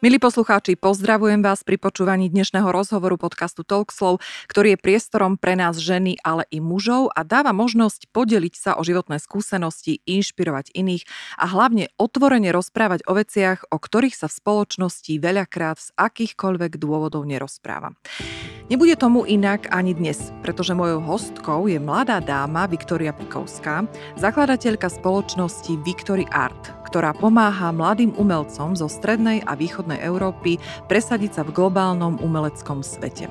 Milí poslucháči, pozdravujem vás pri počúvaní dnešného rozhovoru podcastu Talkslov, ktorý je priestorom pre nás ženy, ale i mužov a dáva možnosť podeliť sa o životné skúsenosti, inšpirovať iných a hlavne otvorene rozprávať o veciach, o ktorých sa v spoločnosti veľakrát z akýchkoľvek dôvodov nerozpráva. Nebude tomu inak ani dnes, pretože mojou hostkou je mladá dáma Viktoria Pikovská, zakladateľka spoločnosti Victory Art, ktorá pomáha mladým umelcom zo strednej a východnej Európy presadiť sa v globálnom umeleckom svete.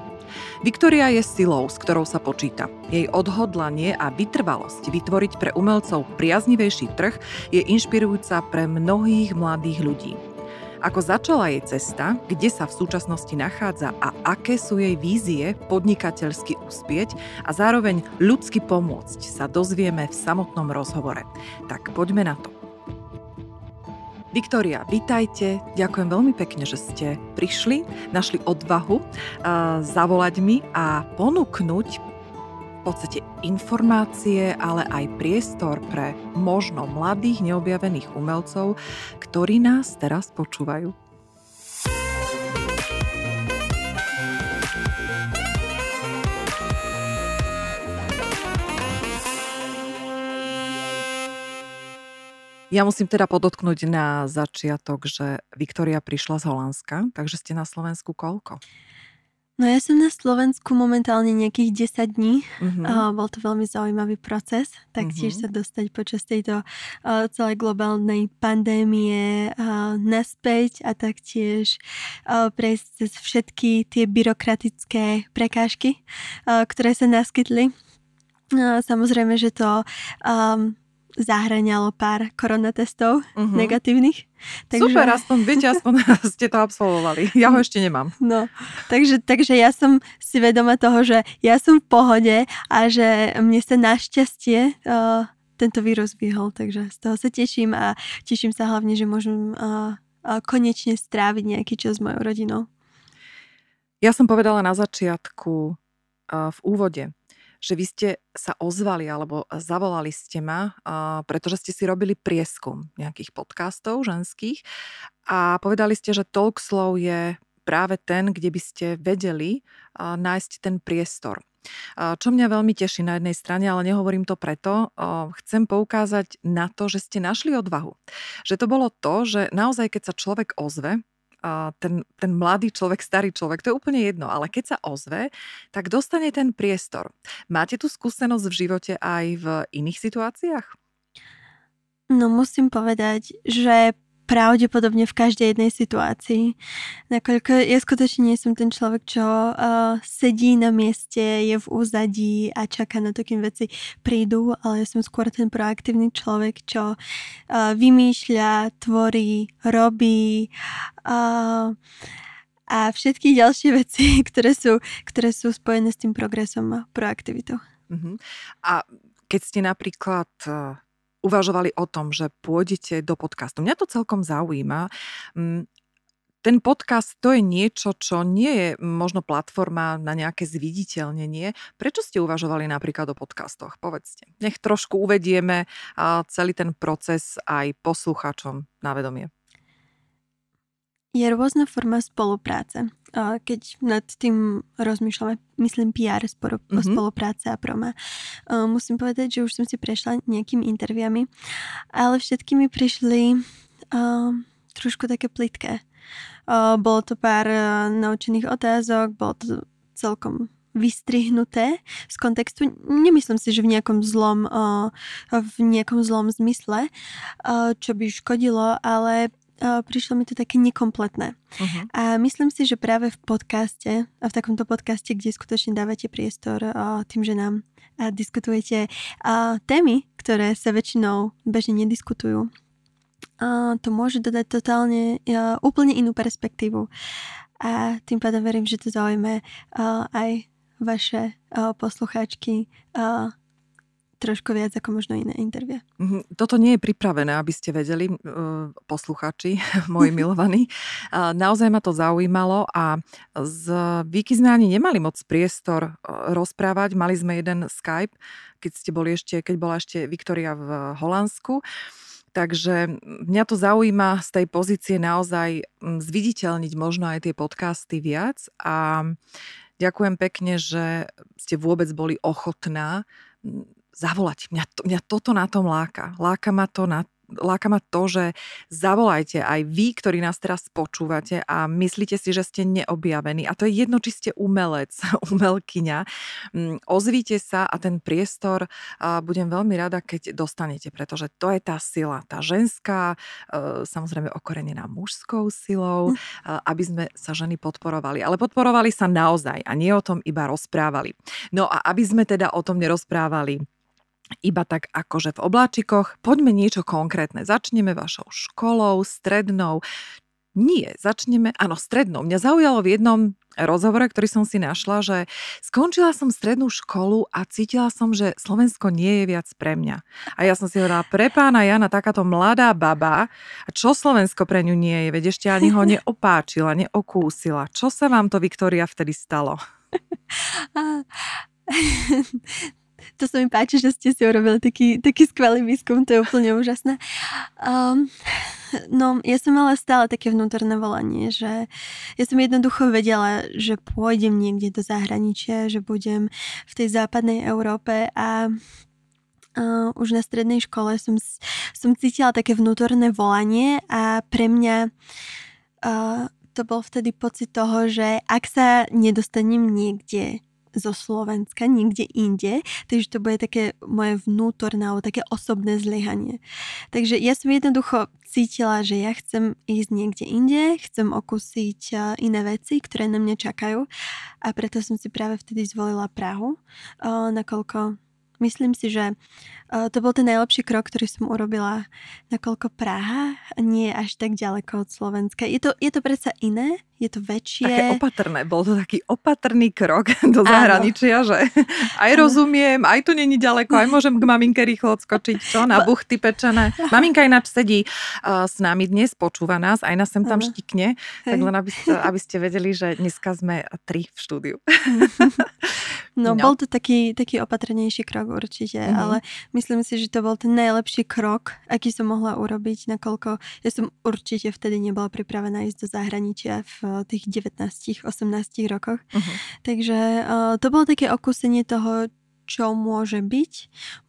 Viktória je silou, s ktorou sa počíta. Jej odhodlanie a vytrvalosť vytvoriť pre umelcov priaznivejší trh je inšpirujúca pre mnohých mladých ľudí. Ako začala jej cesta, kde sa v súčasnosti nachádza a aké sú jej vízie podnikateľsky uspieť a zároveň ľudsky pomôcť sa dozvieme v samotnom rozhovore. Tak poďme na to. Viktória, vitajte. Ďakujem veľmi pekne, že ste prišli, našli odvahu uh, zavolať mi a ponúknuť v podstate informácie, ale aj priestor pre možno mladých neobjavených umelcov, ktorí nás teraz počúvajú. Ja musím teda podotknúť na začiatok, že Viktória prišla z Holandska, takže ste na Slovensku koľko? No ja som na Slovensku momentálne nejakých 10 dní. Uh-huh. Uh, bol to veľmi zaujímavý proces, taktiež uh-huh. sa dostať počas tejto uh, celej globálnej pandémie uh, naspäť a taktiež uh, prejsť cez všetky tie byrokratické prekážky, uh, ktoré sa naskytli. Uh, samozrejme, že to um, zahraňalo pár koronatestov uh-huh. negatívnych. Takže... Super, aspoň viete, aspoň ste to absolvovali. Ja ho ešte nemám. No, takže, takže ja som si vedoma toho, že ja som v pohode a že mne sa našťastie uh, tento vírus vyhol, takže z toho sa teším a teším sa hlavne, že môžem uh, uh, konečne stráviť nejaký čas s mojou rodinou. Ja som povedala na začiatku uh, v úvode, že vy ste sa ozvali alebo zavolali ste ma, pretože ste si robili prieskum nejakých podcastov ženských a povedali ste, že Talkslow je práve ten, kde by ste vedeli nájsť ten priestor. Čo mňa veľmi teší na jednej strane, ale nehovorím to preto, chcem poukázať na to, že ste našli odvahu. Že to bolo to, že naozaj, keď sa človek ozve, ten, ten mladý človek, starý človek, to je úplne jedno, ale keď sa ozve, tak dostane ten priestor. Máte tu skúsenosť v živote aj v iných situáciách? No musím povedať, že pravdepodobne v každej jednej situácii. Nakoľko ja skutočne nie som ten človek, čo uh, sedí na mieste, je v úzadí a čaká na to, kým veci prídu, ale ja som skôr ten proaktívny človek, čo uh, vymýšľa, tvorí, robí uh, a všetky ďalšie veci, ktoré sú, ktoré sú spojené s tým progresom a proaktivitou. Uh-huh. A keď ste napríklad uvažovali o tom, že pôjdete do podcastu. Mňa to celkom zaujíma. Mm, ten podcast to je niečo, čo nie je možno platforma na nejaké zviditeľnenie. Prečo ste uvažovali napríklad o podcastoch? Povedzte. Nech trošku uvedieme celý ten proces aj poslucháčom na vedomie je rôzna forma spolupráce. Keď nad tým rozmýšľame, myslím PR sporo, mm-hmm. spolupráce a proma. Musím povedať, že už som si prešla nejakými interviami, ale všetky mi prišli uh, trošku také plitké. Uh, bolo to pár uh, naučených otázok, bolo to celkom vystrihnuté z kontextu. Nemyslím si, že v nejakom zlom, v nejakom zlom zmysle, čo by škodilo, ale prišlo mi to také nekompletné. Uh-huh. A myslím si, že práve v podcaste, a v takomto podcaste, kde skutočne dávate priestor uh, tým, že nám uh, diskutujete uh, témy, ktoré sa väčšinou bežne nediskutujú, uh, to môže dodať totálne uh, úplne inú perspektívu. A tým pádom verím, že to zaujme uh, aj vaše uh, poslucháčky, uh, trošku viac ako možno iné intervie. Mhm, toto nie je pripravené, aby ste vedeli, posluchači, moji milovaní. Naozaj ma to zaujímalo a z Viki sme ani nemali moc priestor rozprávať. Mali sme jeden Skype, keď ste boli ešte, keď bola ešte Viktoria v Holandsku. Takže mňa to zaujíma z tej pozície naozaj zviditeľniť možno aj tie podcasty viac a ďakujem pekne, že ste vôbec boli ochotná zavolať. Mňa, to, mňa toto na tom láka. Láka ma to na láka ma to, že zavolajte aj vy, ktorí nás teraz počúvate a myslíte si, že ste neobjavení. A to je jedno, či ste umelec, umelkyňa. Mm, ozvíte sa a ten priestor budem veľmi rada, keď dostanete, pretože to je tá sila, tá ženská, e, samozrejme okorenená mužskou silou, hm. aby sme sa ženy podporovali. Ale podporovali sa naozaj a nie o tom iba rozprávali. No a aby sme teda o tom nerozprávali iba tak akože v obláčikoch. Poďme niečo konkrétne. Začneme vašou školou, strednou. Nie, začneme, áno, strednou. Mňa zaujalo v jednom rozhovore, ktorý som si našla, že skončila som strednú školu a cítila som, že Slovensko nie je viac pre mňa. A ja som si hovorila, pre pána Jana takáto mladá baba, a čo Slovensko pre ňu nie je? Veď ešte ani ho neopáčila, neokúsila. Čo sa vám to, Viktória, vtedy stalo? to sa mi páči, že ste si urobili taký, taký skvelý výskum, to je úplne úžasné. Um, no, ja som mala stále také vnútorné volanie, že ja som jednoducho vedela, že pôjdem niekde do zahraničia, že budem v tej západnej Európe a Uh, už na strednej škole som, som cítila také vnútorné volanie a pre mňa uh, to bol vtedy pocit toho, že ak sa nedostanem niekde zo Slovenska, niekde inde, takže to bude také moje vnútorné alebo také osobné zlyhanie. Takže ja som jednoducho cítila, že ja chcem ísť niekde inde, chcem okúsiť iné veci, ktoré na mňa čakajú a preto som si práve vtedy zvolila Prahu, nakoľko myslím si, že to bol ten najlepší krok, ktorý som urobila, nakoľko Praha nie je až tak ďaleko od Slovenska. Je to, je to predsa iné, je to väčšie. Také opatrné, bol to taký opatrný krok do zahraničia, Áno. že aj rozumiem, aj tu není ďaleko, aj môžem k maminke rýchlo odskočiť, čo, na buchty pečené. Maminka ináč sedí uh, s nami dnes, počúva nás, aj nás sem tam štikne, tak len aby, aby ste vedeli, že dneska sme tri v štúdiu. no, no, bol to taký, taký opatrnejší krok určite, mm-hmm. ale myslím si, že to bol ten najlepší krok, aký som mohla urobiť, nakoľko ja som určite vtedy nebola pripravená ísť do zahraničia v tých 19-18 rokoch. Uh-huh. Takže uh, to bolo také okúsenie toho, čo môže byť.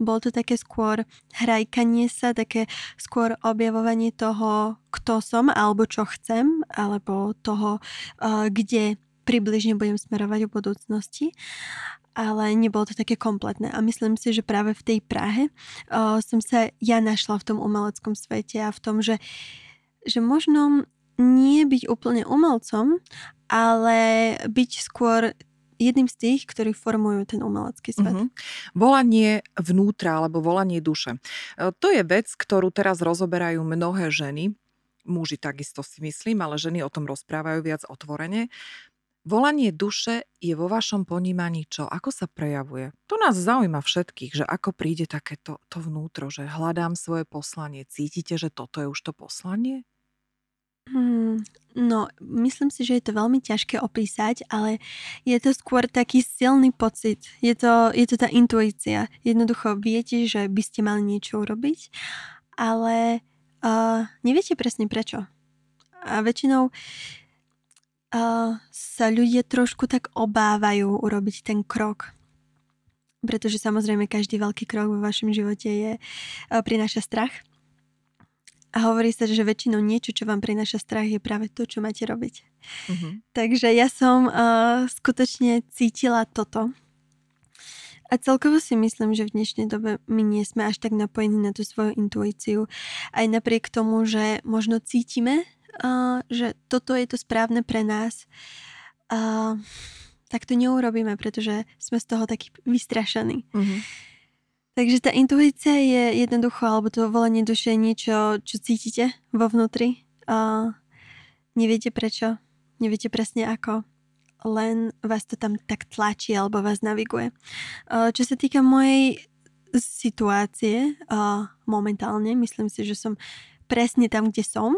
Bolo to také skôr hrajkanie sa, také skôr objavovanie toho, kto som alebo čo chcem, alebo toho, uh, kde približne budem smerovať v budúcnosti ale nebolo to také kompletné. A myslím si, že práve v tej Prahe uh, som sa ja našla v tom umeleckom svete a v tom, že, že možno nie byť úplne umelcom, ale byť skôr jedným z tých, ktorí formujú ten umelecký svet. Mm-hmm. Volanie vnútra alebo volanie duše. E, to je vec, ktorú teraz rozoberajú mnohé ženy, muži takisto si myslím, ale ženy o tom rozprávajú viac otvorene. Volanie duše je vo vašom ponímaní čo? Ako sa prejavuje? To nás zaujíma všetkých, že ako príde takéto to vnútro, že hľadám svoje poslanie. Cítite, že toto je už to poslanie? Hmm, no, myslím si, že je to veľmi ťažké opísať, ale je to skôr taký silný pocit. Je to, je to tá intuícia. Jednoducho viete, že by ste mali niečo urobiť, ale uh, neviete presne prečo. A väčšinou uh, sa ľudia trošku tak obávajú urobiť ten krok. Pretože samozrejme každý veľký krok vo vašom živote je, uh, prináša strach a hovorí sa, že väčšinou niečo, čo vám prináša strach, je práve to, čo máte robiť. Uh-huh. Takže ja som uh, skutočne cítila toto. A celkovo si myslím, že v dnešnej dobe my nie sme až tak napojení na tú svoju intuíciu. Aj napriek tomu, že možno cítime, uh, že toto je to správne pre nás, uh, tak to neurobíme, pretože sme z toho takí vystrašení. Uh-huh. Takže tá intuícia je jednoducho, alebo to volanie duše je niečo, čo cítite vo vnútri. A neviete prečo, neviete presne ako, len vás to tam tak tlačí alebo vás naviguje. Čo sa týka mojej situácie, momentálne myslím si, že som presne tam, kde som.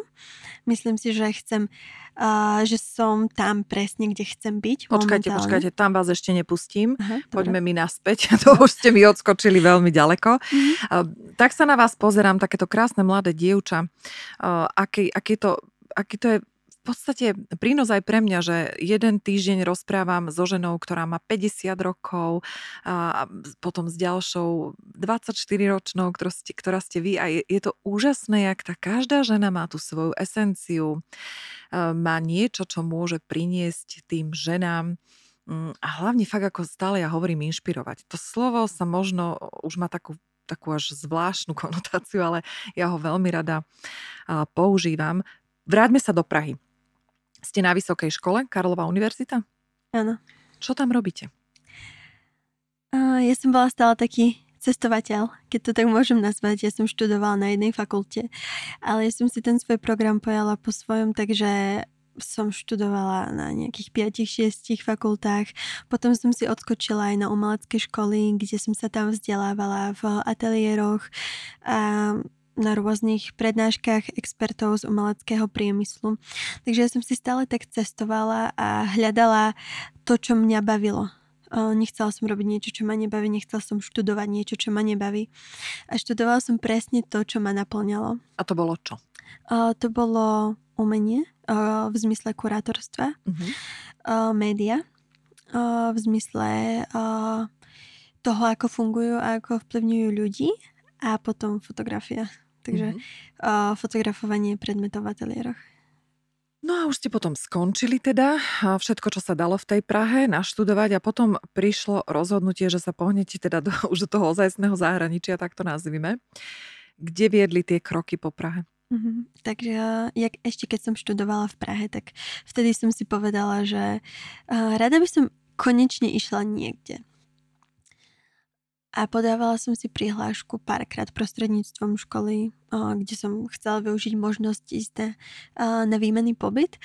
Myslím si, že chcem, uh, že som tam presne, kde chcem byť Počkajte, momentálne. počkajte, tam vás ešte nepustím. Aha, Poďme mi naspäť, to už ste mi odskočili veľmi ďaleko. Uh-huh. Uh, tak sa na vás pozerám, takéto krásne mladé dievča. Uh, aký, aký, to, aký to je podstate prínos aj pre mňa, že jeden týždeň rozprávam so ženou, ktorá má 50 rokov a potom s ďalšou 24-ročnou, ktorá ste, ktorá ste vy a je, to úžasné, jak tá každá žena má tú svoju esenciu, má niečo, čo môže priniesť tým ženám mm, a hlavne fakt ako stále ja hovorím inšpirovať. To slovo sa možno už má takú takú až zvláštnu konotáciu, ale ja ho veľmi rada používam. Vráťme sa do Prahy. Ste na vysokej škole, Karlová univerzita? Áno. Čo tam robíte? Uh, ja som bola stále taký cestovateľ, keď to tak môžem nazvať. Ja som študovala na jednej fakulte, ale ja som si ten svoj program pojala po svojom, takže som študovala na nejakých 5-6 fakultách. Potom som si odskočila aj na umelecké školy, kde som sa tam vzdelávala v ateliéroch. A na rôznych prednáškach expertov z umeleckého priemyslu. Takže ja som si stále tak cestovala a hľadala to, čo mňa bavilo. Nechcela som robiť niečo, čo ma nebaví, nechcela som študovať niečo, čo ma nebaví. A študovala som presne to, čo ma naplňalo. A to bolo čo? To bolo umenie v zmysle kurátorstva, uh-huh. média, v zmysle toho, ako fungujú a ako vplyvňujú ľudí a potom fotografia. Takže mm-hmm. uh, fotografovanie predmetov v ateliéroch. No a už ste potom skončili teda všetko, čo sa dalo v tej Prahe naštudovať a potom prišlo rozhodnutie, že sa pohnete teda do, už do toho ozajstného zahraničia, tak to nazvime. Kde viedli tie kroky po Prahe? Mm-hmm. Takže jak, ešte keď som študovala v Prahe, tak vtedy som si povedala, že uh, rada by som konečne išla niekde a podávala som si prihlášku párkrát prostredníctvom školy, kde som chcela využiť možnosť ísť na, na výmenný pobyt.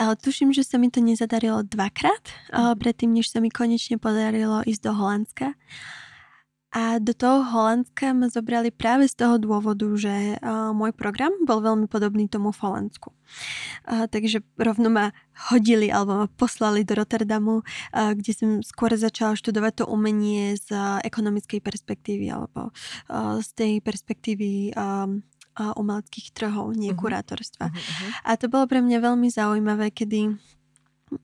Ale tuším, že sa mi to nezadarilo dvakrát, predtým, než sa mi konečne podarilo ísť do Holandska. A do toho Holandska ma zobrali práve z toho dôvodu, že uh, môj program bol veľmi podobný tomu v Holandsku. Uh, takže rovno ma hodili alebo ma poslali do Rotterdamu, uh, kde som skôr začala študovať to umenie z uh, ekonomickej perspektívy alebo uh, z tej perspektívy um, uh, umeleckých trhov, nie uh-huh. kurátorstva. Uh-huh. A to bolo pre mňa veľmi zaujímavé, kedy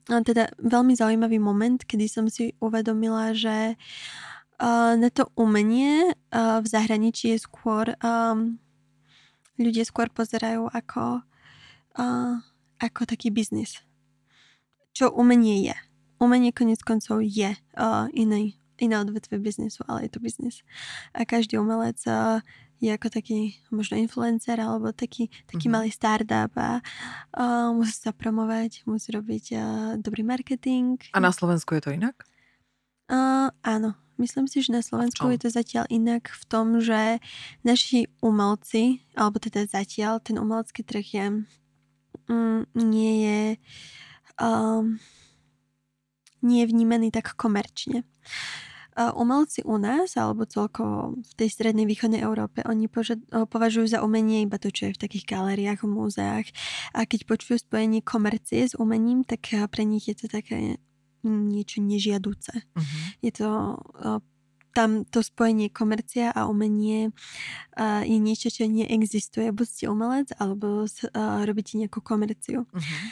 teda veľmi zaujímavý moment, kedy som si uvedomila, že uh, na to umenie v zahraničí je skôr um, ľudia skôr pozerajú ako, uh, ako taký biznis. Čo umenie je. Umenie konec koncov je uh, iný, iné odvetve biznisu, ale je to biznis. A každý umelec uh, je ako taký možno influencer alebo taký, taký mm-hmm. malý startup a uh, musí sa promovať, musí robiť uh, dobrý marketing. A na Slovensku je to inak? Uh, áno, Myslím si, že na Slovensku je to zatiaľ inak v tom, že naši umelci, alebo teda zatiaľ ten umelecký trh je, mm, nie je um, nie je vnímaný tak komerčne. Umelci u nás, alebo celkovo v tej strednej východnej Európe, oni požad, považujú za umenie iba to, čo je v takých galériách, v múzeách. A keď počujú spojenie komercie s umením, tak pre nich je to také niečo nežiaduce. Uh-huh. Je to tam to spojenie komercia a umenie uh, je niečo, čo neexistuje. Buď ste umelec, alebo uh, robíte nejakú komerciu. Uh-huh.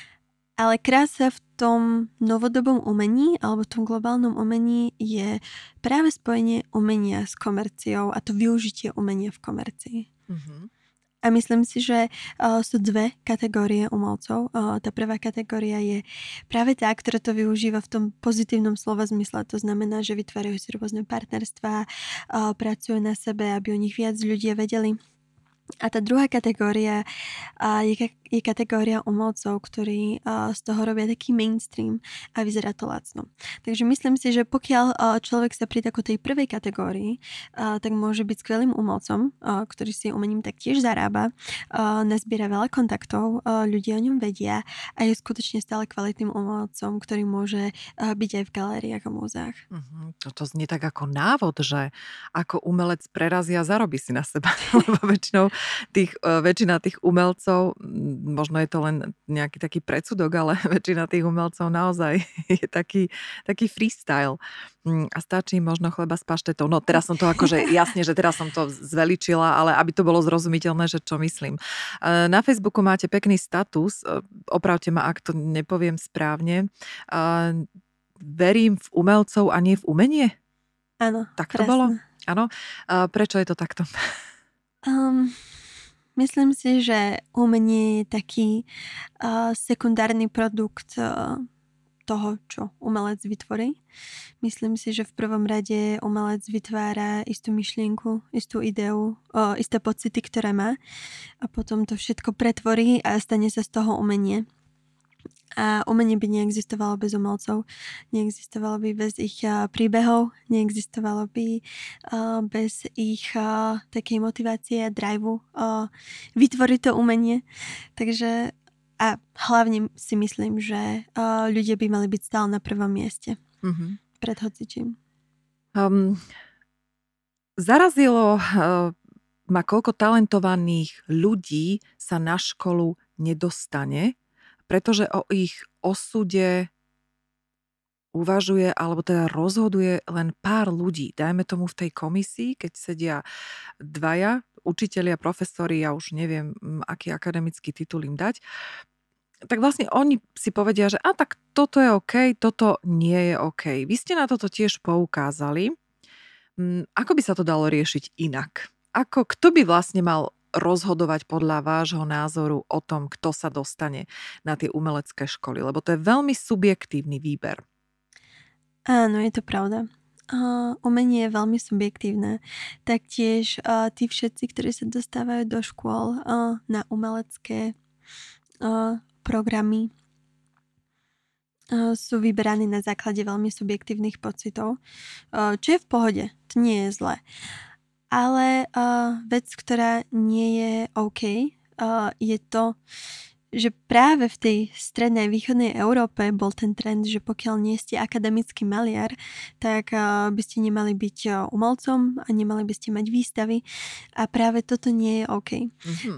Ale krása v tom novodobom umení alebo v tom globálnom umení je práve spojenie umenia s komerciou a to využitie umenia v komercii. Uh-huh. A myslím si, že uh, sú dve kategórie umelcov. Uh, tá prvá kategória je práve tá, ktorá to využíva v tom pozitívnom slova zmysle. To znamená, že vytvárajú si rôzne partnerstvá, uh, pracujú na sebe, aby o nich viac ľudia vedeli a tá druhá kategória je, je kategória umelcov, ktorí z toho robia taký mainstream a vyzerá to lacno. Takže myslím si, že pokiaľ človek sa pri takej tej prvej kategórii, tak môže byť skvelým umelcom, ktorý si umením taktiež zarába, nazbiera veľa kontaktov, ľudia o ňom vedia a je skutočne stále kvalitným umelcom, ktorý môže byť aj v galériách a múzeách. Uh-huh. Toto znie tak ako návod, že ako umelec prerazia a zarobí si na seba, lebo väčšinou tých, uh, väčšina tých umelcov, možno je to len nejaký taký predsudok, ale väčšina tých umelcov naozaj je taký, taký freestyle mm, a stačí možno chleba s paštetou. No teraz som to akože, jasne, že teraz som to zveličila, ale aby to bolo zrozumiteľné, že čo myslím. Na Facebooku máte pekný status, opravte ma, ak to nepoviem správne. Verím v umelcov a nie v umenie? Áno, Tak to presne. bolo? Áno. Prečo je to takto? Um, myslím si, že umenie je taký uh, sekundárny produkt uh, toho, čo umelec vytvorí. Myslím si, že v prvom rade umelec vytvára istú myšlienku, istú ideu, uh, isté pocity, ktoré má a potom to všetko pretvorí a stane sa z toho umenie. A umenie by neexistovalo bez umelcov, neexistovalo by bez ich príbehov, neexistovalo by bez ich takej motivácie a driveu vytvoriť to umenie. Takže a hlavne si myslím, že ľudia by mali byť stále na prvom mieste mm-hmm. pred hocičím. Um, zarazilo uh, ma, koľko talentovaných ľudí sa na školu nedostane, pretože o ich osude uvažuje alebo teda rozhoduje len pár ľudí. Dajme tomu v tej komisii, keď sedia dvaja, učitelia, profesori, ja už neviem, aký akademický titul im dať, tak vlastne oni si povedia, že a tak toto je OK, toto nie je OK. Vy ste na toto tiež poukázali. Ako by sa to dalo riešiť inak? Ako, kto by vlastne mal rozhodovať podľa vášho názoru o tom, kto sa dostane na tie umelecké školy? Lebo to je veľmi subjektívny výber. Áno, je to pravda. Uh, umenie je veľmi subjektívne. Taktiež uh, tí všetci, ktorí sa dostávajú do škôl uh, na umelecké uh, programy, uh, sú vyberaní na základe veľmi subjektívnych pocitov, uh, čo je v pohode. To nie je zlé. Ale uh, vec, ktorá nie je OK, uh, je to, že práve v tej strednej východnej Európe bol ten trend, že pokiaľ nie ste akademický maliar, tak by ste nemali byť umelcom a nemali by ste mať výstavy a práve toto nie je OK. Mm-hmm.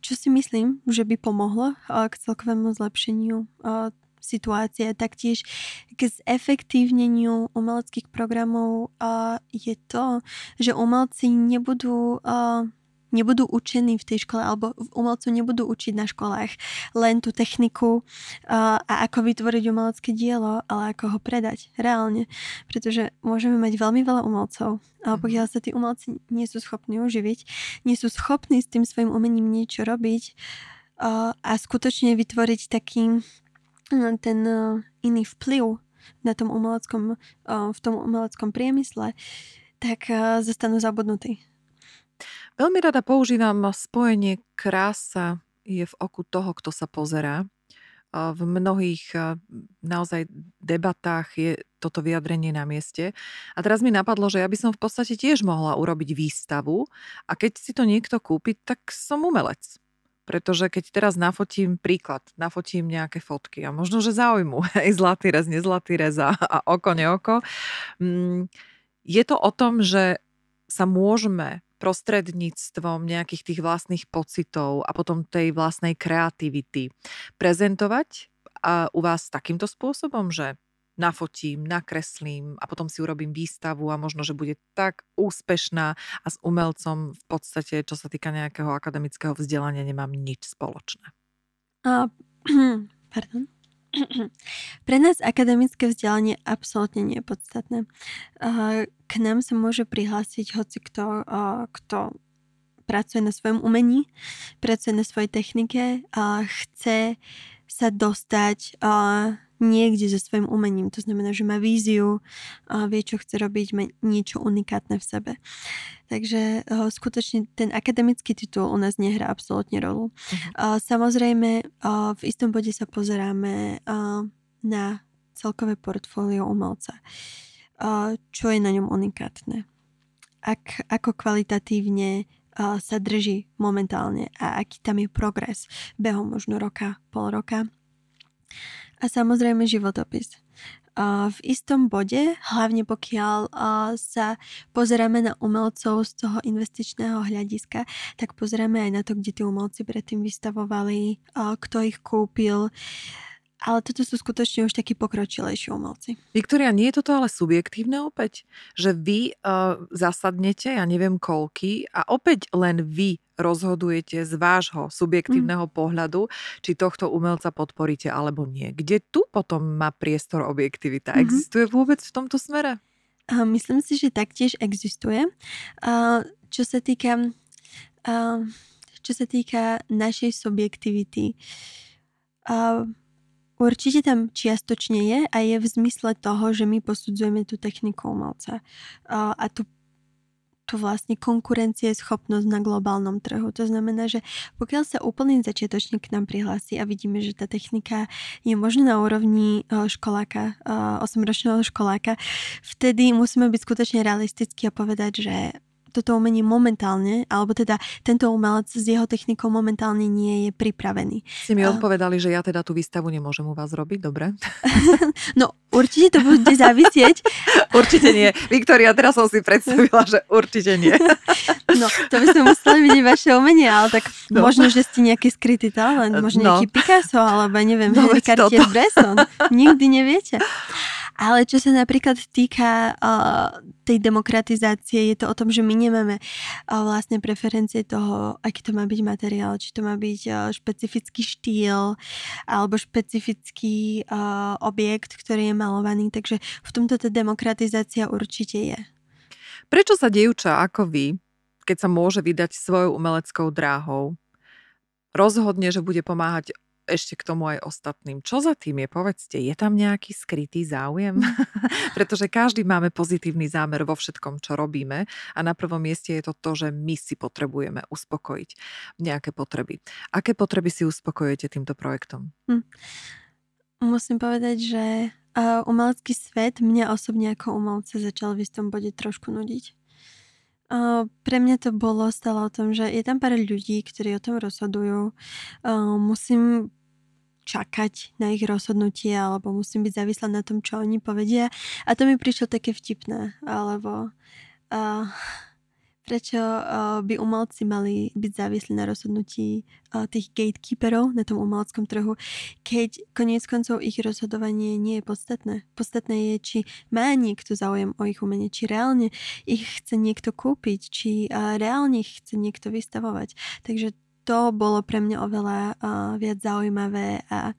Čo si myslím, že by pomohlo k celkovému zlepšeniu situácie. Taktiež k zefektívneniu umeleckých programov uh, je to, že umelci nebudú uh, nebudú učení v tej škole alebo umelcov nebudú učiť na školách len tú techniku uh, a ako vytvoriť umelecké dielo, ale ako ho predať reálne. Pretože môžeme mať veľmi veľa umelcov, ale mhm. pokiaľ sa tí umelci nie sú schopní uživiť, nie sú schopní s tým svojim umením niečo robiť uh, a skutočne vytvoriť taký ten e, iný vplyv na tom umeleckom, e, v tom umeleckom priemysle, tak e, zostanú zabudnutí. Veľmi rada používam spojenie krása je v oku toho, kto sa pozerá. V mnohých naozaj debatách je toto vyjadrenie na mieste. A teraz mi napadlo, že ja by som v podstate tiež mohla urobiť výstavu a keď si to niekto kúpi, tak som umelec. Pretože keď teraz nafotím príklad, nafotím nejaké fotky a možno, že zaujmu aj zlatý rez, nezlatý rez a, a oko, neoko. Mm, je to o tom, že sa môžeme prostredníctvom nejakých tých vlastných pocitov a potom tej vlastnej kreativity prezentovať a u vás takýmto spôsobom, že nafotím, nakreslím a potom si urobím výstavu a možno, že bude tak úspešná a s umelcom v podstate, čo sa týka nejakého akademického vzdelania, nemám nič spoločné. Uh, pardon. Pre nás akademické vzdelanie absolútne nie je podstatné. K nám sa môže prihlásiť hoci kto, kto pracuje na svojom umení, pracuje na svojej technike a chce sa dostať niekde so svojím umením. To znamená, že má víziu, vie, čo chce robiť, má niečo unikátne v sebe. Takže uh, skutočne ten akademický titul u nás nehrá absolútne rolu. Uh, samozrejme, v istom bode sa pozeráme na celkové portfólio umelca. Čo je na ňom unikátne. Ak, ako kvalitatívne sa drží momentálne a aký tam je progres behom možno roka, pol roka a samozrejme životopis. v istom bode, hlavne pokiaľ sa pozeráme na umelcov z toho investičného hľadiska, tak pozeráme aj na to, kde tí umelci predtým vystavovali, kto ich kúpil, ale toto sú skutočne už takí pokročilejší umelci. Viktoria, nie je toto ale subjektívne opäť? Že vy uh, zasadnete, ja neviem koľky, a opäť len vy rozhodujete z vášho subjektívneho mm. pohľadu, či tohto umelca podporíte alebo nie. Kde tu potom má priestor objektivita? Mm-hmm. Existuje vôbec v tomto smere? Myslím si, že taktiež existuje. Čo sa týka čo sa týka našej subjektivity, Určite tam čiastočne je a je v zmysle toho, že my posudzujeme tú techniku umelca a, a tú vlastne konkurencie schopnosť na globálnom trhu. To znamená, že pokiaľ sa úplný začiatočník k nám prihlási a vidíme, že tá technika je možno na úrovni školáka, 8-ročného školáka, vtedy musíme byť skutočne realistickí a povedať, že toto umenie momentálne, alebo teda tento umelec s jeho technikou momentálne nie je pripravený. Si mi odpovedali, že ja teda tú výstavu nemôžem u vás robiť, dobre? no, určite to bude závisieť. určite nie. Viktoria, teraz som si predstavila, že určite nie. no, to by sme museli vidieť vaše umenie, ale tak no. možno, že ste nejaký skrytý talent, možno no. nejaký Picasso, alebo neviem, no, Cartier-Bresson. Nikdy neviete. Ale čo sa napríklad týka uh, tej demokratizácie, je to o tom, že my nemáme uh, vlastne preferencie toho, aký to má byť materiál, či to má byť uh, špecifický štýl alebo špecifický uh, objekt, ktorý je malovaný. Takže v tomto tá demokratizácia určite je. Prečo sa dievča ako vy, keď sa môže vydať svojou umeleckou dráhou, rozhodne, že bude pomáhať ešte k tomu aj ostatným. Čo za tým je, povedzte, je tam nejaký skrytý záujem? Pretože každý máme pozitívny zámer vo všetkom, čo robíme a na prvom mieste je to to, že my si potrebujeme uspokojiť nejaké potreby. Aké potreby si uspokojujete týmto projektom? Hm. Musím povedať, že uh, umelecký svet mňa osobne ako umelce začal v istom bode trošku nudiť. Pre mňa to bolo stále o tom, že je tam pár ľudí, ktorí o tom rozhodujú. Musím čakať na ich rozhodnutie alebo musím byť závislá na tom, čo oni povedia. A to mi prišlo také vtipné, alebo uh, prečo uh, by umelci mali byť závislí na rozhodnutí uh, tých gatekeeperov na tom umeleckom trhu, keď koniec koncov ich rozhodovanie nie je podstatné. Podstatné je, či má niekto záujem o ich umenie, či reálne ich chce niekto kúpiť, či uh, reálne ich chce niekto vystavovať. Takže to bolo pre mňa oveľa viac zaujímavé a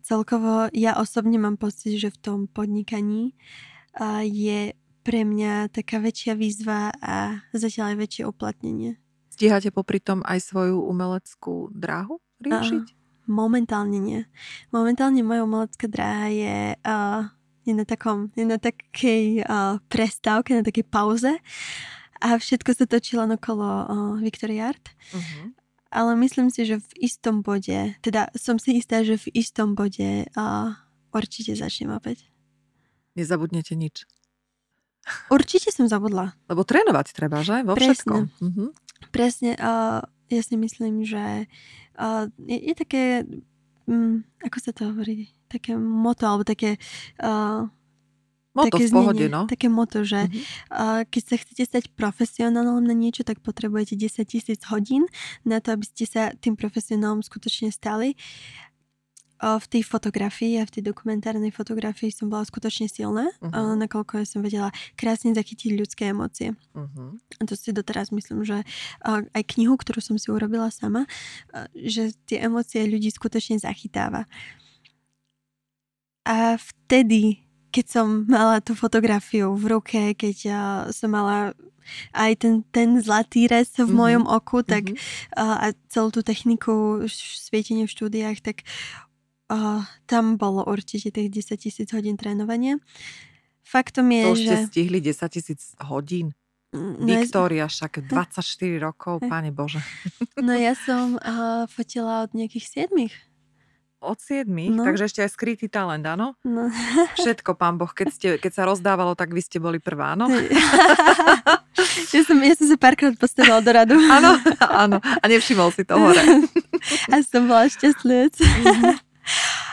celkovo ja osobne mám pocit, že v tom podnikaní je pre mňa taká väčšia výzva a zatiaľ aj väčšie uplatnenie. Stíhate popri tom aj svoju umeleckú dráhu riešiť? Uh, momentálne nie. Momentálne moja umelecká dráha je, uh, je na, takom, je na takej uh, prestávke, na takej pauze. A všetko sa točilo okolo uh, Victoria Art. Uh-huh. Ale myslím si, že v istom bode, teda som si istá, že v istom bode uh, určite začnem opäť. Nezabudnete nič. Určite som zabudla. Lebo trénovať treba, že? Vo Presne. všetkom. Uh-huh. Presne. Uh, ja si myslím, že uh, je, je také, um, ako sa to hovorí, také moto, alebo také uh, Moto také v pohode, znenie, no. Také moto, že mm-hmm. uh, keď sa chcete stať profesionálom na niečo, tak potrebujete 10 tisíc hodín na to, aby ste sa tým profesionálom skutočne stali. V tej fotografii a v tej dokumentárnej fotografii som bola skutočne silná, uh-huh. uh, nakoľko ja som vedela krásne zachytiť ľudské emócie. Uh-huh. A to si doteraz myslím, že aj knihu, ktorú som si urobila sama, že tie emócie ľudí skutočne zachytáva. A vtedy keď som mala tú fotografiu v ruke, keď som mala aj ten, ten zlatý res v mm-hmm. mojom oku, tak mm-hmm. uh, a celú tú techniku svietenie v štúdiách, tak uh, tam bolo určite tých 10 tisíc hodín trénovania. Faktom je, to že... ste stihli 10 tisíc hodín? Mm, no Viktória, však 24 rokov, páne Bože. No ja som uh, fotila od nejakých 7 od 7, no. takže ešte aj skrytý talent, áno? No. Všetko, pán Boh, keď, ste, keď sa rozdávalo, tak vy ste boli prvá, áno? ja, som, ja som sa párkrát postavila do radu. Áno, áno. A nevšimol si to hore. A som bola šťastlivec. Mhm.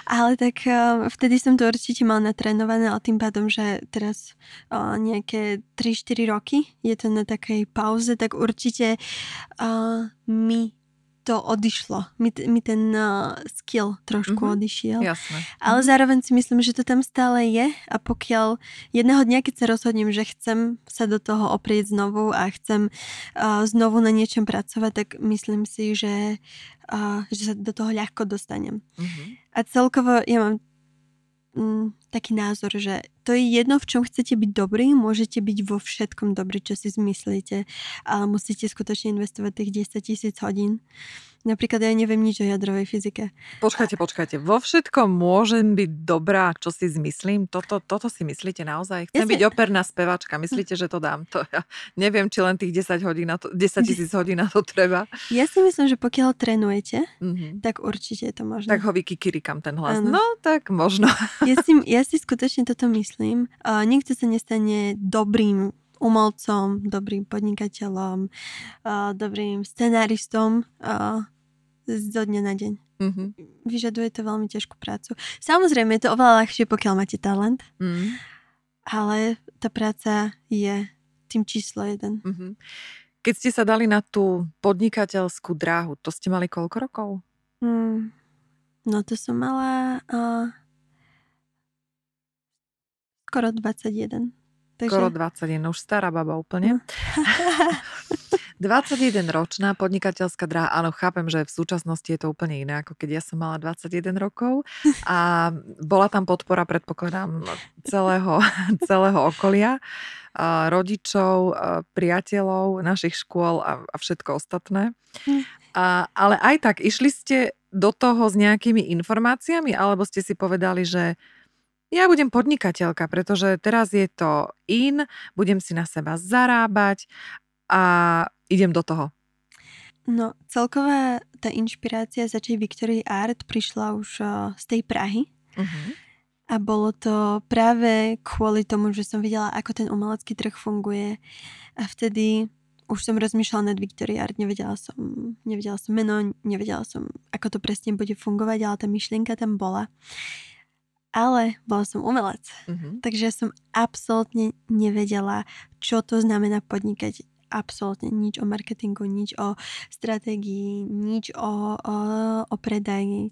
Ale tak uh, vtedy som to určite mal natrénované, ale tým pádom, že teraz uh, nejaké 3-4 roky je to na takej pauze, tak určite mi to odišlo. Mi, mi ten uh, skill trošku mm-hmm. odišiel. Jasné. Ale zároveň si myslím, že to tam stále je a pokiaľ jedného dňa, keď sa rozhodnem, že chcem sa do toho oprieť znovu a chcem uh, znovu na niečom pracovať, tak myslím si, že, uh, že sa do toho ľahko dostanem. Mm-hmm. A celkovo ja mám mm, taký názor, že to je jedno, v čom chcete byť dobrý, môžete byť vo všetkom dobrý, čo si zmyslíte, ale musíte skutočne investovať tých 10 tisíc hodín. Napríklad ja neviem nič o jadrovej fyzike. Počkajte, počkajte. Vo všetkom môžem byť dobrá, čo si zmyslím? Toto, toto si myslíte naozaj? Chcem ja byť operná spevačka. Myslíte, že to dám? To ja neviem, či len tých 10 hodín to, 10 tisíc hodín na to treba. Ja si myslím, že pokiaľ trénujete, mm-hmm. tak určite je to možné. Tak ho vykikirikam ten hlas. Ano. No, tak možno. Ja si, ja si skutočne toto myslím. Uh, nikto sa nestane dobrým umelcom, dobrým podnikateľom, dobrým scenáristom zo dňa na deň. Mm-hmm. Vyžaduje to veľmi ťažkú prácu. Samozrejme, je to oveľa ľahšie, pokiaľ máte talent, mm. ale tá práca je tým číslo jeden. Mm-hmm. Keď ste sa dali na tú podnikateľskú dráhu, to ste mali koľko rokov? Mm, no to som mala uh, skoro 21. Takže... Skoro 21, už stará baba úplne. 21 ročná podnikateľská dráha, áno, chápem, že v súčasnosti je to úplne iné, ako keď ja som mala 21 rokov a bola tam podpora, predpokladám, celého, celého okolia, rodičov, priateľov, našich škôl a, a všetko ostatné. Hm. A, ale aj tak, išli ste do toho s nejakými informáciami, alebo ste si povedali, že ja budem podnikateľka, pretože teraz je to in, budem si na seba zarábať a idem do toho? No, celková tá inšpirácia začať Victory Art prišla už uh, z tej Prahy. Uh-huh. A bolo to práve kvôli tomu, že som videla, ako ten umelecký trh funguje. A vtedy už som rozmýšľala nad Victory Art, nevedela som, nevedela som meno, nevedela som, ako to presne bude fungovať, ale tá myšlienka tam bola. Ale bola som umelec, uh-huh. takže som absolútne nevedela, čo to znamená podnikať absolútne nič o marketingu, nič o stratégii, nič o, o, o predaji,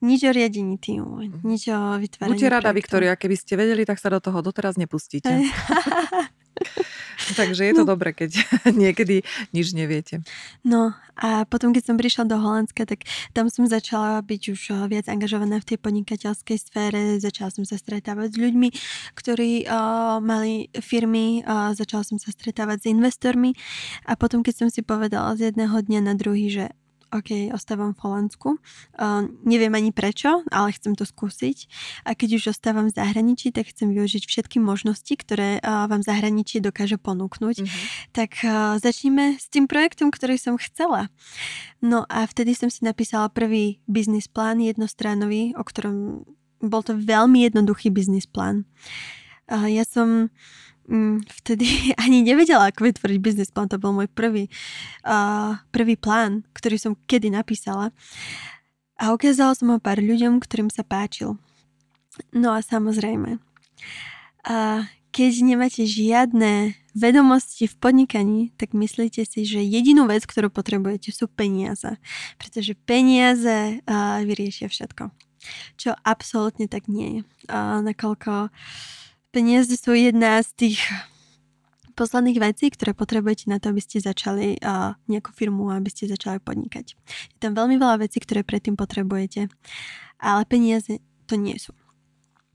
nič o riadení týmu, mhm. nič o vytváraní Buďte rada, Viktoria, keby ste vedeli, tak sa do toho doteraz nepustíte. Takže je to no. dobre, keď niekedy nič neviete. No a potom, keď som prišla do Holandska, tak tam som začala byť už eh, viac angažovaná v tej podnikateľskej sfére. Začala som sa stretávať s ľuďmi, ktorí uh, mali firmy, uh, začala som sa stretávať s investormi a potom, keď som si povedala z jedného dňa na druhý, že OK, ostávam v Holandsku. Uh, neviem ani prečo, ale chcem to skúsiť. A keď už ostávam v zahraničí, tak chcem využiť všetky možnosti, ktoré uh, vám zahraničí dokáže ponúknuť. Mm-hmm. Tak uh, začneme s tým projektom, ktorý som chcela. No a vtedy som si napísala prvý biznis plán jednostránový, o ktorom bol to veľmi jednoduchý biznis plán. Uh, ja som mm, vtedy ani nevedela, ako vytvoriť biznis plán. To bol môj prvý, uh, prvý plán, ktorý som kedy napísala. A ukázala som ho pár ľuďom, ktorým sa páčil. No a samozrejme, uh, keď nemáte žiadne vedomosti v podnikaní, tak myslíte si, že jedinú vec, ktorú potrebujete, sú peniaze. Pretože peniaze uh, vyriešia všetko. Čo absolútne tak nie je. Uh, nakoľko uh, Peniaze sú jedna z tých posledných vecí, ktoré potrebujete na to, aby ste začali uh, nejakú firmu, aby ste začali podnikať. Je tam veľmi veľa vecí, ktoré predtým potrebujete, ale peniaze to nie sú.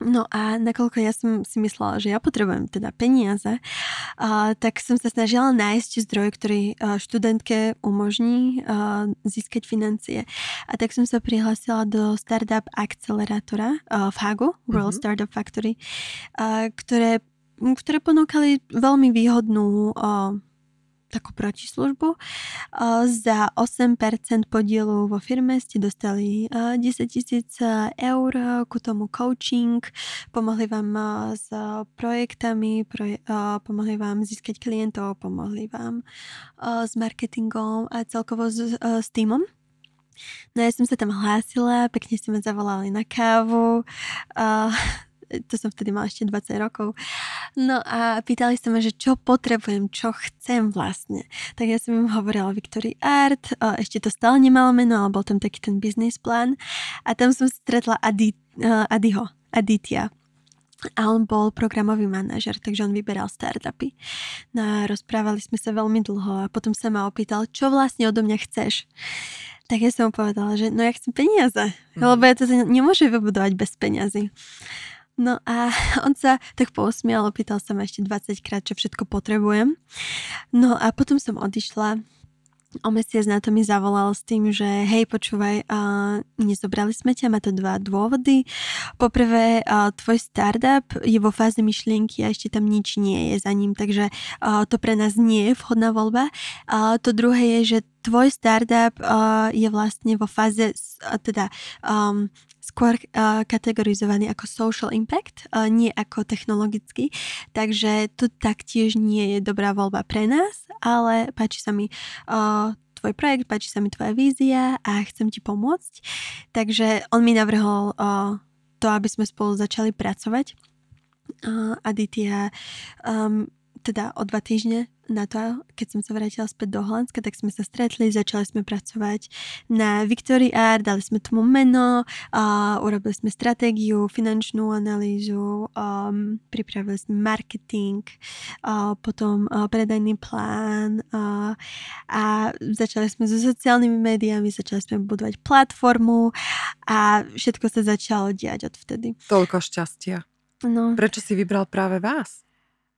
No a nakoľko ja som si myslela, že ja potrebujem teda peniaze, uh, tak som sa snažila nájsť zdroj, ktorý uh, študentke umožní uh, získať financie. A tak som sa prihlásila do Startup Accelerátora uh, v Hagu, World mm-hmm. Startup Factory, uh, ktoré, ktoré ponúkali veľmi výhodnú uh, takú protislužbu. Za 8% podielu vo firme ste dostali 10 tisíc eur ku tomu coaching, pomohli vám s projektami, pomohli vám získať klientov, pomohli vám s marketingom a celkovo s, s týmom. No ja som sa tam hlásila, pekne si ma zavolali na kávu. Uh, to som vtedy mala ešte 20 rokov. No a pýtali sa ma, že čo potrebujem, čo chcem vlastne. Tak ja som im hovorila Victory Art, ešte to stále nemalo meno, ale bol tam taký ten business plán. A tam som stretla Adi, uh, Adiho, Aditya. A on bol programový manažer, takže on vyberal startupy. No a rozprávali sme sa veľmi dlho a potom sa ma opýtal, čo vlastne odo mňa chceš. Tak ja som mu povedala, že no ja chcem peniaze, mm. lebo ja to nemôžem vybudovať bez peniazy. No a on sa tak pousmial, opýtal sa ma ešte 20 krát, čo všetko potrebujem. No a potom som odišla o mesiac na to mi zavolal s tým, že hej, počúvaj, uh, nezobrali sme ťa, má to dva dôvody. Poprvé, uh, tvoj startup je vo fáze myšlienky a ešte tam nič nie je za ním, takže uh, to pre nás nie je vhodná voľba. Uh, to druhé je, že tvoj startup uh, je vlastne vo fáze, uh, teda um, skôr uh, kategorizovaný ako social impact, uh, nie ako technologický. Takže tu taktiež nie je dobrá voľba pre nás, ale páči sa mi uh, tvoj projekt, páči sa mi tvoja vízia a chcem ti pomôcť. Takže on mi navrhol uh, to, aby sme spolu začali pracovať. Uh, Aditya um, teda o dva týždne na to, keď som sa vrátila späť do Holandska, tak sme sa stretli, začali sme pracovať na Victory Art, dali sme tomu meno, uh, urobili sme stratégiu, finančnú analýzu, um, pripravili sme marketing, uh, potom uh, predajný plán uh, a začali sme so sociálnymi médiami, začali sme budovať platformu a všetko sa začalo diať odvtedy. Toľko šťastia. No. Prečo si vybral práve vás?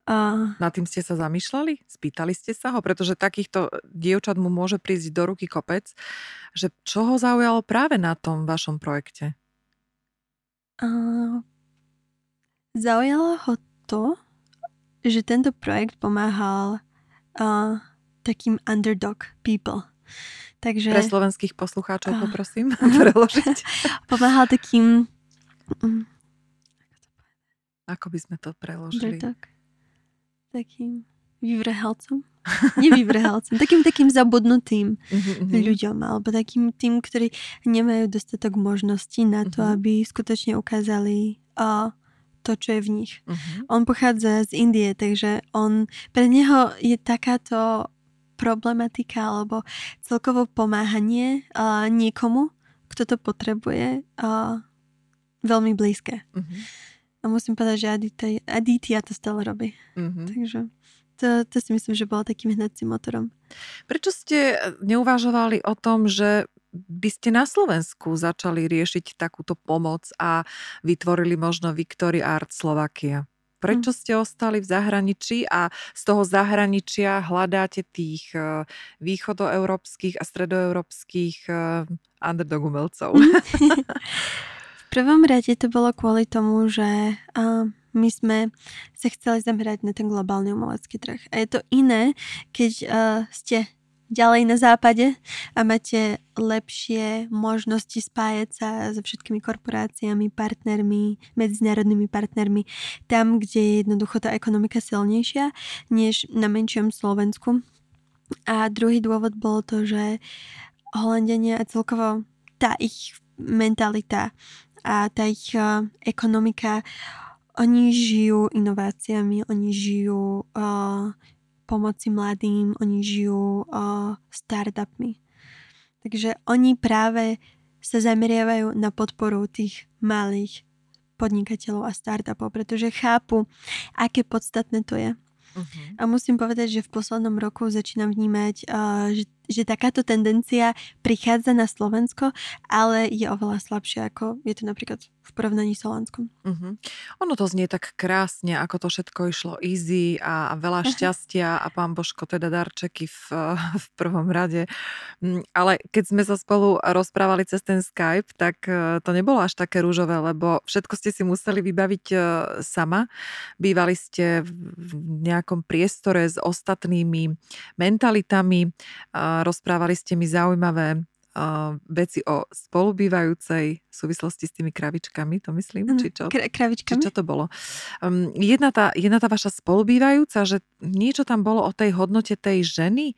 Uh, Na tým ste sa zamýšľali? Spýtali ste sa ho? Pretože takýchto dievčat mu môže prísť do ruky kopec. Že čo ho zaujalo práve na tom vašom projekte? Uh, zaujalo ho to, že tento projekt pomáhal uh, takým underdog people. Takže, Pre slovenských poslucháčov uh, poprosím preložiť. pomáhal takým... Um, ako by sme to preložili? Underdog takým vyvrhelcom. Nevyvrhelcom, takým takým zabudnutým mm-hmm. ľuďom, alebo takým tým, ktorí nemajú dostatok možností na to, mm-hmm. aby skutočne ukázali uh, to, čo je v nich. Mm-hmm. On pochádza z Indie, takže on, pre neho je takáto problematika alebo celkovo pomáhanie uh, niekomu, kto to potrebuje, uh, veľmi blízke. Mm-hmm. A musím povedať, že Aditya, Aditya to stále robí. Mm-hmm. Takže to, to si myslím, že bolo takým hnacím motorom. Prečo ste neuvažovali o tom, že by ste na Slovensku začali riešiť takúto pomoc a vytvorili možno Victory Art Slovakia? Prečo hm. ste ostali v zahraničí a z toho zahraničia hľadáte tých eh, východoeurópskych a stredoeurópskych eh, underdog umelcov? prvom rade to bolo kvôli tomu, že uh, my sme sa chceli zamerať na ten globálny umelecký trh. A je to iné, keď uh, ste ďalej na západe a máte lepšie možnosti spájať sa so všetkými korporáciami, partnermi, medzinárodnými partnermi, tam, kde je jednoducho tá ekonomika silnejšia, než na menšom Slovensku. A druhý dôvod bol to, že Holandiania a celkovo tá ich mentalita a tá ich uh, ekonomika, oni žijú inováciami, oni žijú uh, pomoci mladým, oni žijú uh, startupmi. Takže oni práve sa zameriavajú na podporu tých malých podnikateľov a startupov, pretože chápu, aké podstatné to je. Uh-huh. A musím povedať, že v poslednom roku začínam vnímať, uh, že že takáto tendencia prichádza na Slovensko, ale je oveľa slabšia, ako je to napríklad v porovnaní s Holandskom. Uh-huh. Ono to znie tak krásne, ako to všetko išlo easy a, veľa šťastia a pán Božko teda darčeky v, v prvom rade. Mm, ale keď sme sa spolu rozprávali cez ten Skype, tak e, to nebolo až také rúžové, lebo všetko ste si museli vybaviť e, sama. Bývali ste v nejakom priestore s ostatnými mentalitami, rozprávali ste mi zaujímavé uh, veci o spolubývajúcej súvislosti s tými kravičkami, to myslím, či čo? Kra- kravičkami? Či čo to bolo? Um, jedna, tá, jedna tá vaša spolubývajúca, že niečo tam bolo o tej hodnote tej ženy,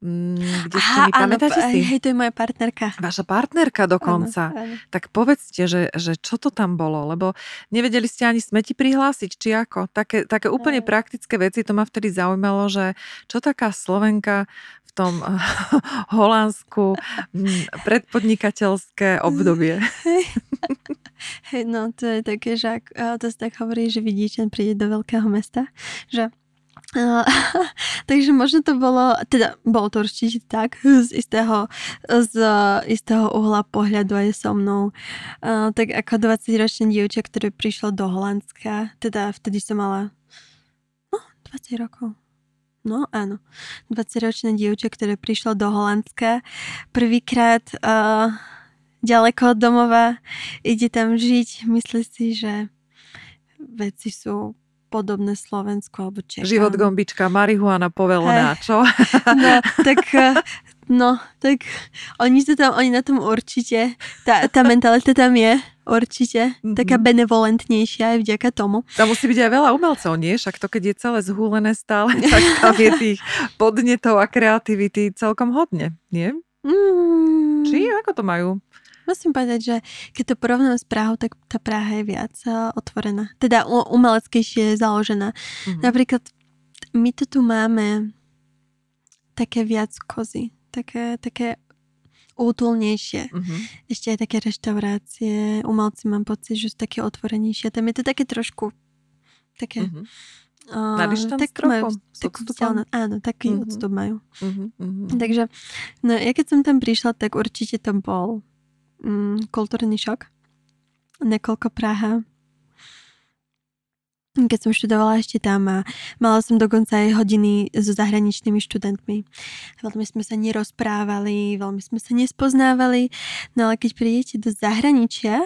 Mm, kde ste mi, pamätáte si? Hej, to je moja partnerka. Vaša partnerka dokonca. Áno, áno. Tak povedzte, že, že čo to tam bolo, lebo nevedeli ste ani smeti prihlásiť, či ako. Také, také úplne praktické veci, to ma vtedy zaujímalo, že čo taká Slovenka tom Holandsku mm, predpodnikateľské obdobie. Hej, no to je také, že ak, to sa tak hovorí, že vidíte, príde do veľkého mesta, že Uh, takže možno to bolo, teda bolo to určite tak, z istého, z istého uhla pohľadu aj so mnou. Uh, tak ako 20-ročná dievča, ktoré prišlo do Holandska, teda vtedy som mala no, 20 rokov. No áno, 20-ročná dievča, ktoré prišlo do Holandska prvýkrát uh, ďaleko od domova, ide tam žiť, myslí si, že veci sú podobné Slovensku alebo Čechám. Život gombička, marihuana povelená, hey. čo? No, tak, eh, no, tak oni, to tam, oni na tom určite, tá, tá mentalita tam je určite, mm-hmm. taká benevolentnejšia aj vďaka tomu. Tam musí byť aj veľa umelcov, nie? Však to, keď je celé zhúlené stále, tak tam je tých podnetov a kreativity celkom hodne, nie? Mm. Či ako to majú? musím povedať, že keď to porovnám s Prahou, tak tá Praha je viac uh, otvorená. Teda umeleckejšie založená. Mm-hmm. Napríklad my to tu máme také viac kozy. Také, také útulnejšie. Mm-hmm. Ešte aj také reštaurácie, umelci mám pocit, že sú také otvorenejšie. Tam je to také trošku také... Mm-hmm. Uh, tak majú, áno, taký mm-hmm. odstup majú. Mm-hmm. Takže, no ja keď som tam prišla, tak určite to bol mm, kultúrny šok. Nekoľko Praha. Keď som študovala ešte tam a mala som dokonca aj hodiny so zahraničnými študentmi. Veľmi sme sa nerozprávali, veľmi sme sa nespoznávali, no ale keď prídete do zahraničia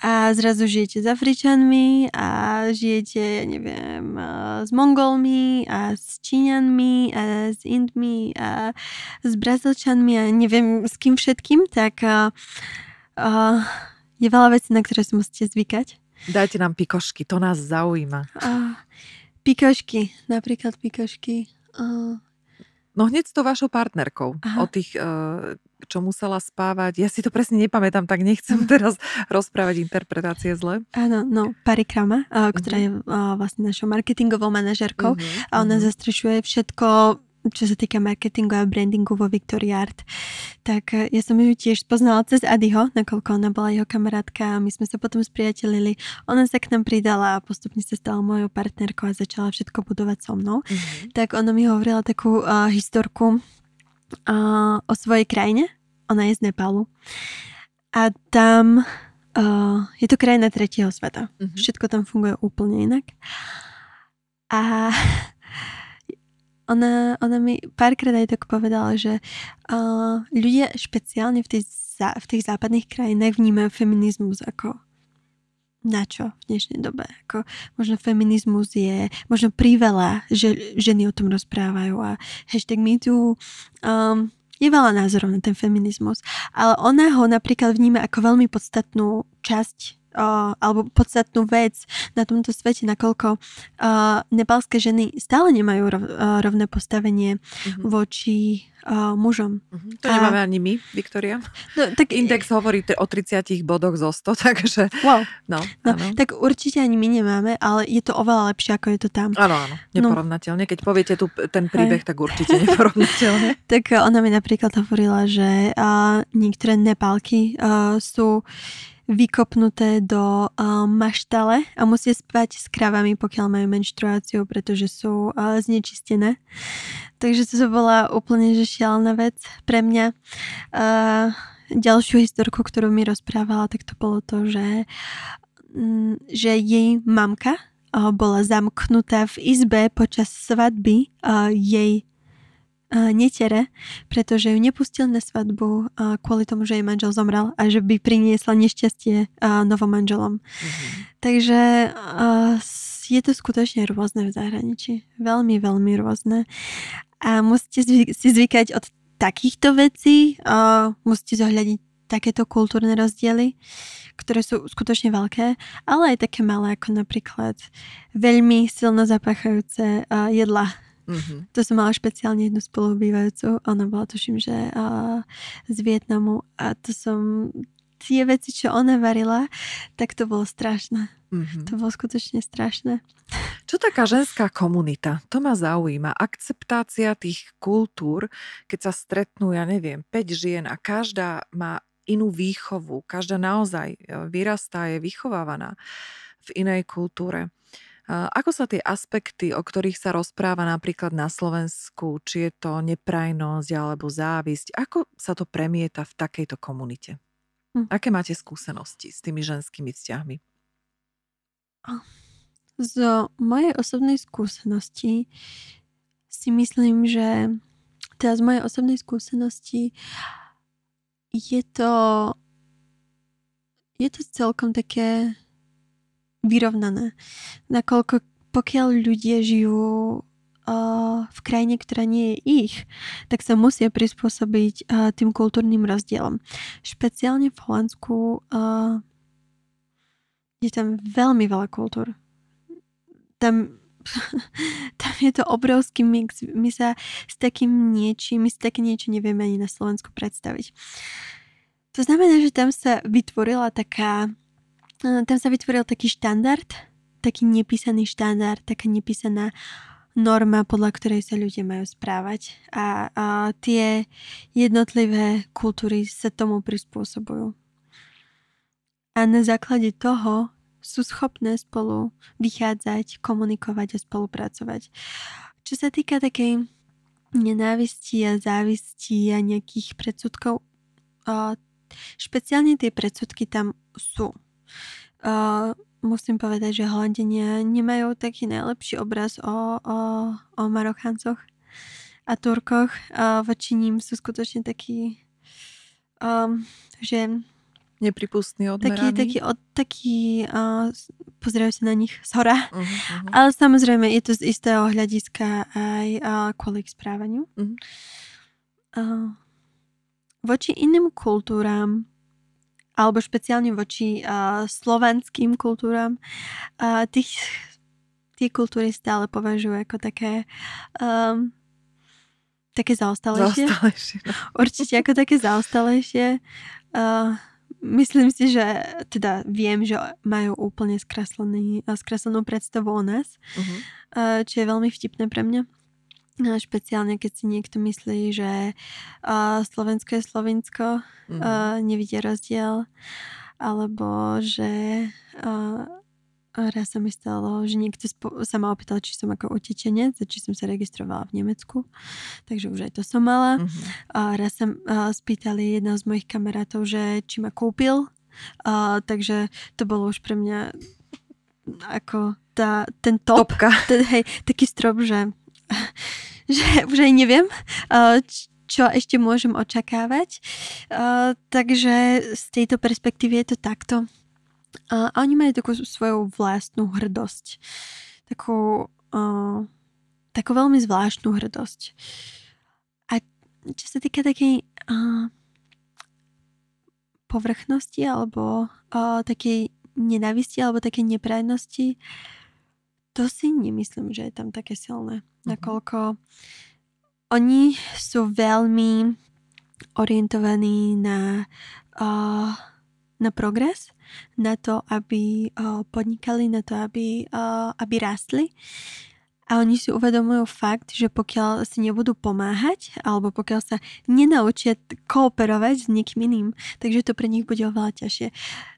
a zrazu žijete s Afričanmi a žijete, ja neviem, s Mongolmi a s Číňanmi a s Indmi a s Brazilčanmi a neviem s kým všetkým, tak uh, je veľa vecí, na ktoré si musíte zvykať. Dajte nám pikošky, to nás zaujíma. Uh, pikošky, napríklad pikošky. Uh, No hneď s tou vašou partnerkou, Aha. o tých, uh, čo musela spávať. Ja si to presne nepamätám, tak nechcem teraz rozprávať interpretácie zle. Áno, no, Parikrama, uh, ktorá uh-huh. je uh, vlastne našou marketingovou manažerkou uh-huh. a ona uh-huh. zastrešuje všetko čo sa týka marketingu a brandingu vo Victoria Art. Tak e, ja som ju tiež spoznala cez Adiho, nakoľko ona bola jeho kamarátka a my sme sa potom spriatelili. Ona sa k nám pridala a postupne sa stala mojou partnerkou a začala všetko budovať so mnou. Mm-hmm. Tak ona mi hovorila takú uh, historku uh, o svojej krajine. Ona je z Nepalu. A tam uh, je to krajina tretieho sveta. Mm-hmm. Všetko tam funguje úplne inak. A ona, ona mi párkrát aj tak povedala, že uh, ľudia špeciálne v, tej, v tých západných krajinách vnímajú feminizmus ako na čo v dnešnej dobe. Ako, možno feminizmus je možno priveľa, že ženy o tom rozprávajú a hashtag MeToo um, je veľa názorov na ten feminizmus, ale ona ho napríklad vníma ako veľmi podstatnú časť uh, alebo podstatnú vec na tomto svete, nakoľko uh, nepalské ženy stále nemajú rov, uh, rovné postavenie uh-huh. voči uh, mužom. Uh-huh. To a... nemáme ani my, Viktoria. No, tak... Index hovorí o 30 bodoch zo 100, takže... Wow. No, no, tak určite ani my nemáme, ale je to oveľa lepšie, ako je to tam. Áno, áno, no. neporovnateľne. Keď poviete tu ten príbeh, tak určite neporovnateľne. tak ona mi napríklad hovorila, že uh, niektoré nepálky uh, sú vykopnuté do uh, maštale a musia spať s kravami, pokiaľ majú menštruáciu, pretože sú uh, znečistené. Takže to bola úplne že šialená vec pre mňa. Uh, ďalšiu historku, ktorú mi rozprávala, tak to bolo to, že, um, že jej mamka bola zamknutá v izbe počas svadby jej netere, pretože ju nepustil na svadbu kvôli tomu, že jej manžel zomrel a že by priniesla nešťastie novom manželom. Mm-hmm. Takže je to skutočne rôzne v zahraničí. Veľmi, veľmi rôzne. A musíte si zvykať od takýchto vecí, musíte zohľadiť takéto kultúrne rozdiely, ktoré sú skutočne veľké, ale aj také malé, ako napríklad veľmi silno zapáchajúce jedla Mm-hmm. To som mala špeciálne jednu spolubývajúcu. Ona bola, tuším, že uh, z Vietnamu a to som tie veci, čo ona varila, tak to bolo strašné. Mm-hmm. To bolo skutočne strašné. Čo taká ženská komunita? To ma zaujíma. Akceptácia tých kultúr, keď sa stretnú, ja neviem, 5 žien a každá má inú výchovu, každá naozaj e, vyrastá, je vychovávaná v inej kultúre. Ako sa tie aspekty, o ktorých sa rozpráva napríklad na Slovensku, či je to neprajnosť alebo závisť, ako sa to premieta v takejto komunite? Hm. Aké máte skúsenosti s tými ženskými vzťahmi? Z mojej osobnej skúsenosti si myslím, že teda z mojej osobnej skúsenosti je to je to celkom také vyrovnané. Nakoľko pokiaľ ľudia žijú v krajine, ktorá nie je ich, tak sa musia prispôsobiť tým kultúrnym rozdielom. Špeciálne v Holandsku je tam veľmi veľa kultúr. Tam, tam je to obrovský mix. My sa s takým niečím, my si také niečo nevieme ani na Slovensku predstaviť. To znamená, že tam sa vytvorila taká tam sa vytvoril taký štandard, taký nepísaný štandard, taká nepísaná norma, podľa ktorej sa ľudia majú správať. A, a tie jednotlivé kultúry sa tomu prispôsobujú. A na základe toho sú schopné spolu vychádzať, komunikovať a spolupracovať. Čo sa týka takej nenávisti a závisti a nejakých predsudkov, špeciálne tie predsudky tam sú. Uh, musím povedať, že Holandenia nemajú taký najlepší obraz o, o, o Marokáncoch a Turkoch. Uh, voči ním sú skutočne takí, um, že nepripustný, odmeraný. Taký, taký, od, taký uh, pozerajú sa na nich z hora. Uh-huh, uh-huh. Ale samozrejme je to z istého hľadiska aj uh, kvôli ich správaniu. Uh-huh. Uh, voči iným kultúram alebo špeciálne voči uh, slovanským kultúram, uh, tých, tie kultúry stále považujú ako také um, také zaostalejšie. zaostalejšie. No. Určite ako také zaostalejšie. Uh, myslím si, že teda viem, že majú úplne skreslenú predstavu o nás, uh-huh. uh, čo je veľmi vtipné pre mňa. No, špeciálne, keď si niekto myslí, že uh, Slovensko je Slovensko, mm. uh, nevidie rozdiel, alebo že uh, raz sa mi stalo, že niekto spo- sa ma opýtal, či som ako utečenec, či som sa registrovala v Nemecku, takže už aj to som mala. Mm-hmm. Uh, raz sa uh, spýtali jedného z mojich kamarátov, že či ma kúpil, uh, takže to bolo už pre mňa ako tá, ten top, Topka. Ten, hej, taký strop, že že už aj neviem, čo ešte môžem očakávať. Takže z tejto perspektívy je to takto. A oni majú takú svoju vlastnú hrdosť. Takú, takú veľmi zvláštnu hrdosť. A čo sa týka takej povrchnosti alebo takej nenavisti alebo takej neprajnosti, to si nemyslím, že je tam také silné. Mhm. Nakoľko oni sú veľmi orientovaní na, uh, na progres, na to, aby uh, podnikali, na to, aby, uh, aby rástli. A oni si uvedomujú fakt, že pokiaľ si nebudú pomáhať, alebo pokiaľ sa nenaučia kooperovať s niekým iným, takže to pre nich bude oveľa ťažšie.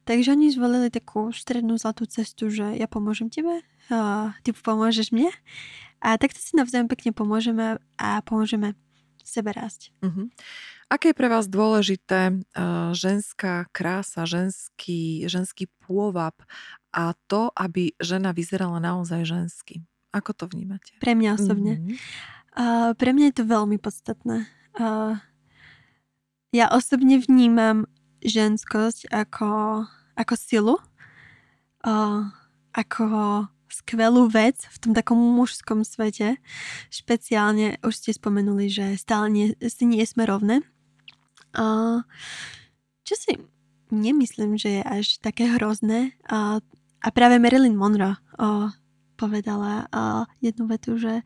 Takže oni zvolili takú strednú zlatú cestu, že ja pomôžem tebe, uh, ty pomôžeš mne a takto si navzájom pekne pomôžeme a pomôžeme sebe rásť. Uh-huh. Aké je pre vás dôležité uh, ženská krása, ženský, ženský pôvab a to, aby žena vyzerala naozaj žensky? Ako to vnímate? Pre mňa osobne. Mm-hmm. Uh, pre mňa je to veľmi podstatné. Uh, ja osobne vnímam ženskosť ako, ako silu, uh, ako skvelú vec v tom takom mužskom svete. Špeciálne, už ste spomenuli, že stále nie, si nie sme rovné. Uh, čo si nemyslím, že je až také hrozné. Uh, a práve Marilyn Monroe uh, povedala uh, jednu vetu, že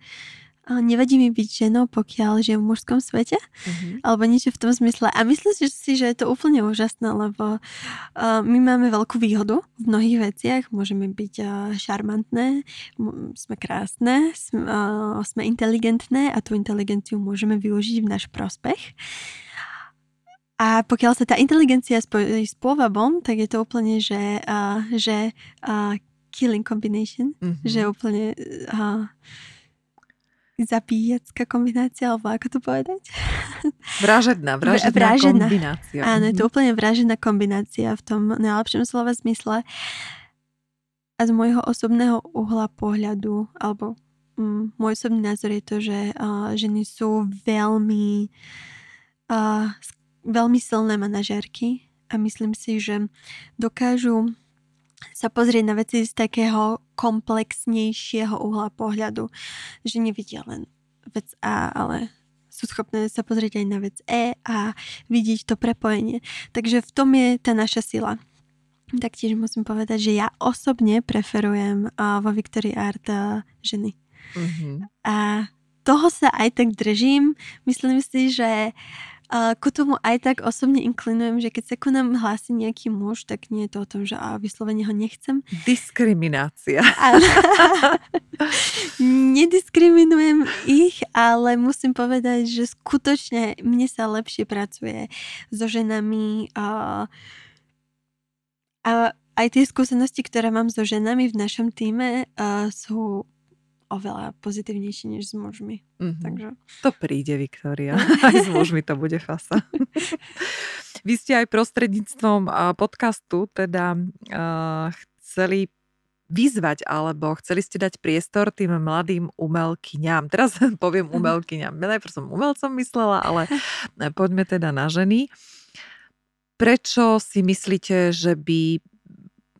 nevadí mi byť ženou, pokiaľ žijem v mužskom svete, mm-hmm. alebo niečo v tom zmysle. A myslím si, že je to úplne úžasné, lebo uh, my máme veľkú výhodu v mnohých veciach. Môžeme byť uh, šarmantné, sme krásne, sme, uh, sme inteligentné a tú inteligenciu môžeme využiť v náš prospech. A pokiaľ sa tá inteligencia spojí s pôvabom, tak je to úplne, že, uh, že uh, killing combination, mm-hmm. že úplne uh, zabíjacká kombinácia, alebo ako to povedať? Vražedná, vražedná, vražedná. kombinácia. Áno, je to mhm. úplne vražedná kombinácia v tom najlepšom slova zmysle. A z môjho osobného uhla pohľadu, alebo mm, môj osobný názor je to, že uh, ženy sú veľmi uh, veľmi silné manažérky a myslím si, že dokážu sa pozrieť na veci z takého komplexnejšieho uhla pohľadu, že nevidia len vec A, ale sú schopné sa pozrieť aj na vec E a vidieť to prepojenie. Takže v tom je tá naša sila. Taktiež musím povedať, že ja osobne preferujem uh, vo Victory Art uh, ženy. Mm-hmm. A toho sa aj tak držím. Myslím si, že a ku tomu aj tak osobne inklinujem, že keď sa ku nám hlási nejaký muž, tak nie je to o tom, že a vyslovene ho nechcem. Diskriminácia. nediskriminujem ich, ale musím povedať, že skutočne mne sa lepšie pracuje so ženami a, a aj tie skúsenosti, ktoré mám so ženami v našom týme, uh, sú oveľa pozitívnejší než s mužmi. Mm-hmm. Takže... To príde, Viktória. Aj s mužmi to bude fasa. Vy ste aj prostredníctvom podcastu teda uh, chceli vyzvať alebo chceli ste dať priestor tým mladým umelkyňam. Teraz poviem umelkyňam. Najprv som umelcom myslela, ale poďme teda na ženy. Prečo si myslíte, že by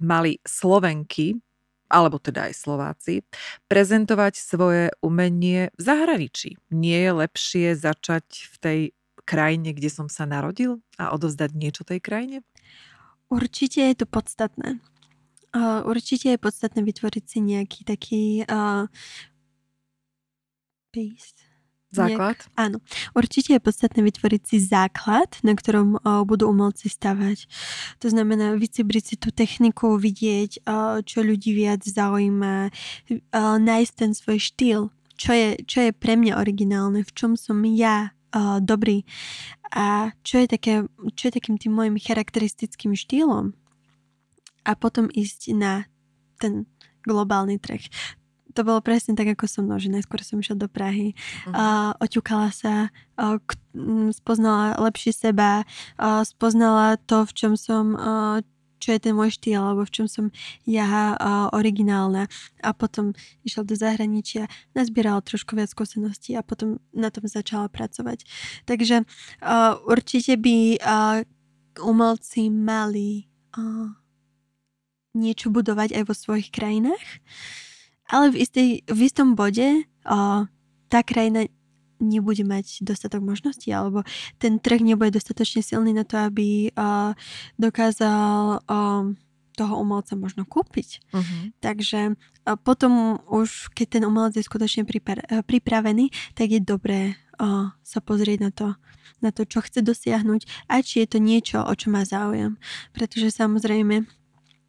mali Slovenky alebo teda aj Slováci, prezentovať svoje umenie v zahraničí. Nie je lepšie začať v tej krajine, kde som sa narodil a odozdať niečo tej krajine? Určite je to podstatné. určite je podstatné vytvoriť si nejaký taký uh, base, Základ? Nejak, áno. Určite je podstatné vytvoriť si základ, na ktorom uh, budú umelci stavať. To znamená vycibriť si tú techniku, vidieť, uh, čo ľudí viac zaujíma, uh, nájsť ten svoj štýl, čo je, čo je pre mňa originálne, v čom som ja uh, dobrý a čo je, také, čo je takým tým môjim charakteristickým štýlom. A potom ísť na ten globálny trh to bolo presne tak, ako so mnou, že najskôr som išla do Prahy, uh-huh. uh, oťukala sa, uh, k, um, spoznala lepšie seba, uh, spoznala to, v čom som, uh, čo je ten môj štýl, alebo v čom som ja uh, originálna. A potom išla do zahraničia, nazbierala trošku viac skúseností a potom na tom začala pracovať. Takže uh, určite by uh, umelci mali uh, niečo budovať aj vo svojich krajinách ale v, istej, v istom bode o, tá krajina nebude mať dostatok možností alebo ten trh nebude dostatočne silný na to, aby o, dokázal o, toho umelca možno kúpiť. Uh-huh. Takže o, potom už, keď ten umelec je skutočne pripra- e, pripravený, tak je dobré o, sa pozrieť na to, na to, čo chce dosiahnuť a či je to niečo, o čo má záujem. Pretože samozrejme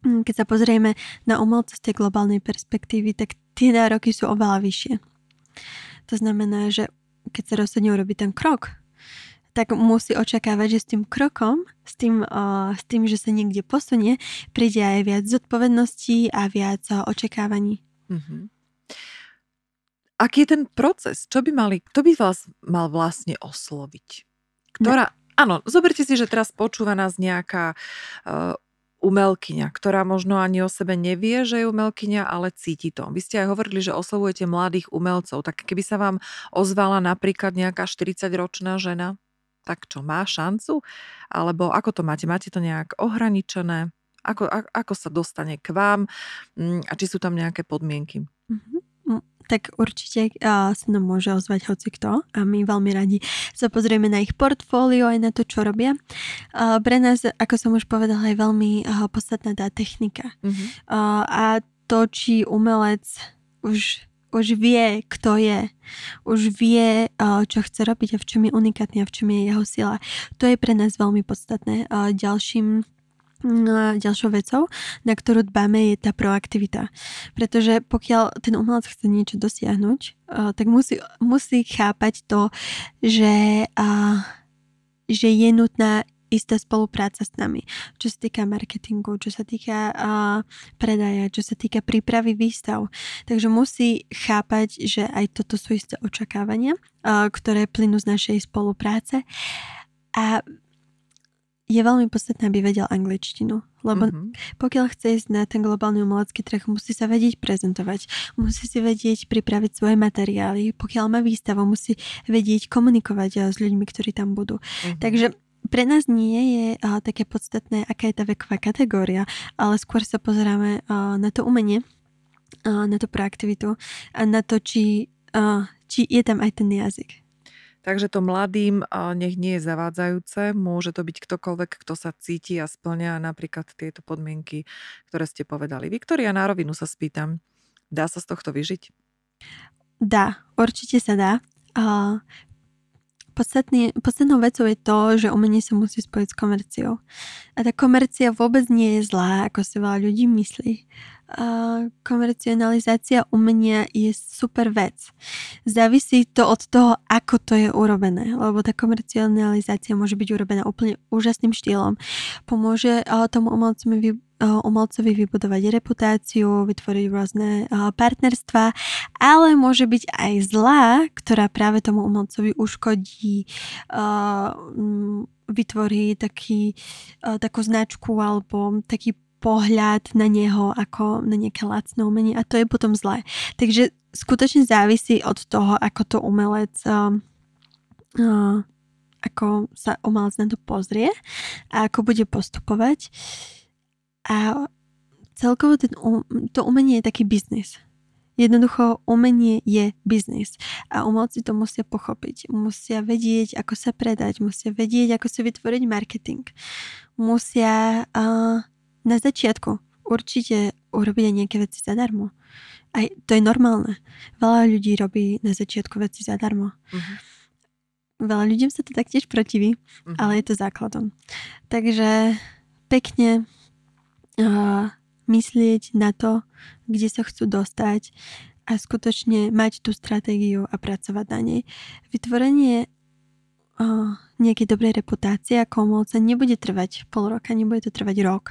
keď sa pozrieme na umelca z tej globálnej perspektívy, tak tie nároky sú oveľa vyššie. To znamená, že keď sa rozhodne urobiť ten krok, tak musí očakávať, že s tým krokom, s tým, uh, s tým, že sa niekde posunie, príde aj viac zodpovedností a viac uh, očakávaní. Mm-hmm. Aký je ten proces? Čo by mali, kto by vás mal vlastne osloviť? Ktorá, no. áno, zoberte si, že teraz počúva nás nejaká uh, umelkyňa, ktorá možno ani o sebe nevie, že je umelkyňa, ale cíti to. Vy ste aj hovorili, že oslovujete mladých umelcov, tak keby sa vám ozvala napríklad nejaká 40-ročná žena, tak čo, má šancu? Alebo ako to máte? Máte to nejak ohraničené? Ako, ako sa dostane k vám? Mm, a či sú tam nejaké podmienky? Mm-hmm tak určite uh, sa nám môže ozvať hoci kto a my veľmi radi sa pozrieme na ich portfólio aj na to, čo robia. Uh, pre nás, ako som už povedala, je veľmi uh, podstatná tá technika. Uh-huh. Uh, a to, či umelec už už vie, kto je, už vie, čo chce robiť a v čom je unikátny a v čom je jeho sila. To je pre nás veľmi podstatné. Ďalším ďalšou vecou, na ktorú dbáme, je tá proaktivita. Pretože pokiaľ ten umelec chce niečo dosiahnuť, tak musí, musí chápať to, že, že je nutná istá spolupráca s nami, čo sa týka marketingu, čo sa týka uh, predaja, čo sa týka prípravy výstav. Takže musí chápať, že aj toto sú isté očakávania, uh, ktoré plynú z našej spolupráce. A je veľmi podstatné, aby vedel angličtinu. Lebo mm-hmm. pokiaľ chce ísť na ten globálny umelecký trh, musí sa vedieť prezentovať, musí si vedieť pripraviť svoje materiály. Pokiaľ má výstavu, musí vedieť komunikovať s ľuďmi, ktorí tam budú. Mm-hmm. Takže pre nás nie je uh, také podstatné, aká je tá veková kategória, ale skôr sa pozeráme uh, na to umenie, uh, na tú proaktivitu a na to, či, uh, či je tam aj ten jazyk. Takže to mladým nech nie je zavádzajúce, môže to byť ktokoľvek, kto sa cíti a splňa napríklad tieto podmienky, ktoré ste povedali. Viktoria, na rovinu sa spýtam, dá sa z tohto vyžiť? Dá, určite sa dá. Podstatný, podstatnou vecou je to, že umenie sa musí spojiť s komerciou. A tá komercia vôbec nie je zlá, ako si veľa ľudí myslí. A komercionalizácia umenia je super vec. Závisí to od toho, ako to je urobené, lebo tá komercionalizácia môže byť urobená úplne úžasným štýlom. Pomôže tomu umelcovi umelcovi vybudovať reputáciu, vytvoriť rôzne partnerstva, ale môže byť aj zlá, ktorá práve tomu umelcovi uškodí, vytvorí taký, takú značku alebo taký pohľad na neho ako na nejaké lacné umenie a to je potom zlé. Takže skutočne závisí od toho, ako to umelec ako sa umelec na to pozrie a ako bude postupovať. A celkovo ten, to umenie je taký biznis. Jednoducho umenie je biznis a umelci to musia pochopiť. Musia vedieť, ako sa predať, musia vedieť, ako si vytvoriť marketing. Musia uh, na začiatku určite urobiť aj nejaké veci zadarmo. Aj to je normálne. Veľa ľudí robí na začiatku veci zadarmo. Uh-huh. Veľa ľuďom sa to taktiež protiví, uh-huh. ale je to základom. Takže pekne uh, myslieť na to, kde sa chcú dostať a skutočne mať tú stratégiu a pracovať na nej. Vytvorenie uh, nejakej dobrej reputácie ako umelca nebude trvať pol roka, nebude to trvať rok.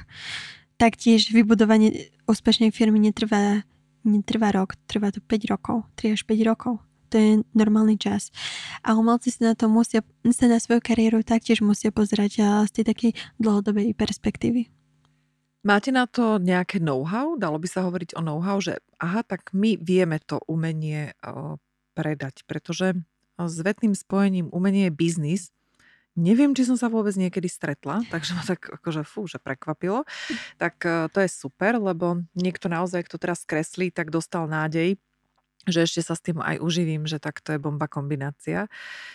Taktiež vybudovanie úspešnej firmy netrvá, netrvá rok, trvá to 5 rokov, 3 až 5 rokov. To je normálny čas. A umelci sa na to musia, sa na svoju kariéru taktiež musia pozerať z tej takej dlhodobej perspektívy. Máte na to nejaké know-how? Dalo by sa hovoriť o know-how, že aha, tak my vieme to umenie o, predať, pretože s vetným spojením umenie je biznis. Neviem, či som sa vôbec niekedy stretla, takže ma tak akože fú, že prekvapilo. Tak e, to je super, lebo niekto naozaj, kto teraz kreslí, tak dostal nádej, že ešte sa s tým aj uživím, že tak to je bomba kombinácia.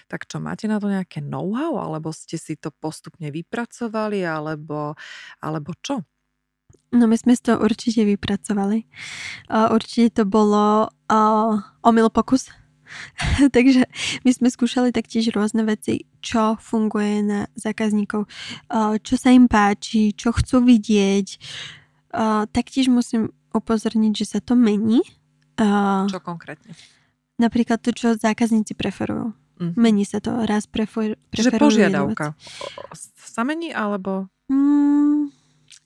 Tak čo, máte na to nejaké know-how, alebo ste si to postupne vypracovali, alebo, alebo čo? No my sme to určite vypracovali. Určite to bolo omyl pokus. Takže my sme skúšali taktiež rôzne veci, čo funguje na zákazníkov, čo sa im páči, čo chcú vidieť. Taktiež musím upozorniť, že sa to mení. Čo konkrétne? Napríklad to, čo zákazníci preferujú. Mm. Mení sa to. Raz prefer, preferujú Čiže požiadavka sa mení, alebo... Mm,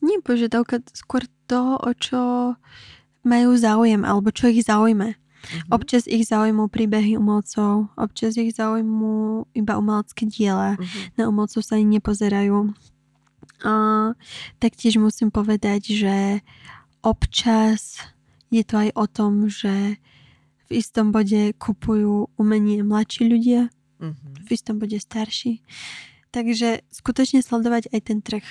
nie požiadavka, skôr to, o čo majú záujem, alebo čo ich zaujme. Mm-hmm. Občas ich zaujímu príbehy umelcov, občas ich zaujímu iba umelecké diela. Mm-hmm. Na umelcov sa ani nepozerajú. A, taktiež musím povedať, že občas je to aj o tom, že v istom bode kupujú umenie mladší ľudia, mm-hmm. v istom bode starší. Takže skutočne sledovať aj ten trh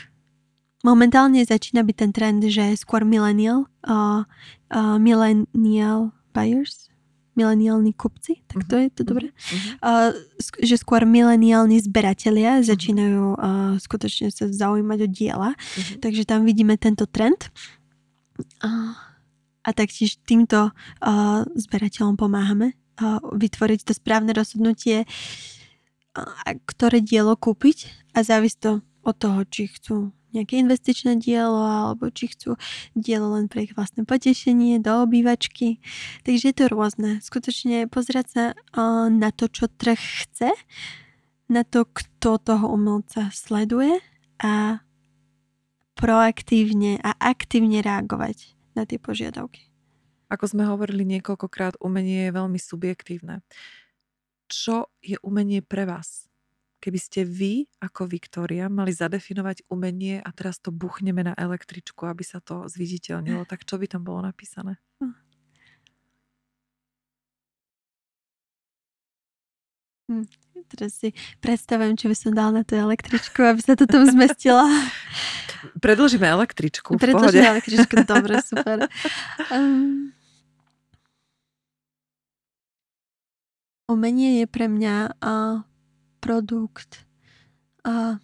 momentálne začína byť ten trend, že skôr millennial, uh, uh, millennial buyers, mileniálni kupci, tak to je to uh-huh. dobre, uh, že skôr mileniálni zberatelia začínajú uh, skutočne sa zaujímať o diela, uh-huh. takže tam vidíme tento trend. Uh, a a taktiež týmto uh, zberateľom pomáhame uh, vytvoriť to správne rozhodnutie, uh, ktoré dielo kúpiť a závisí to od toho, či chcú nejaké investičné dielo alebo či chcú dielo len pre ich vlastné potešenie do obývačky. Takže je to rôzne. Skutočne pozerať sa na to, čo trh chce, na to, kto toho umelca sleduje a proaktívne a aktívne reagovať na tie požiadavky. Ako sme hovorili niekoľkokrát, umenie je veľmi subjektívne. Čo je umenie pre vás? Keby ste vy, ako Viktória, mali zadefinovať umenie a teraz to buchneme na električku, aby sa to zviditeľnilo, tak čo by tam bolo napísané? Hm. Teraz si predstavujem, čo by som dal na tú električku, aby sa to tam zmestila. Predlžíme električku. Predlžíme električku, dobre, super. Um, umenie je pre mňa uh, produkt uh,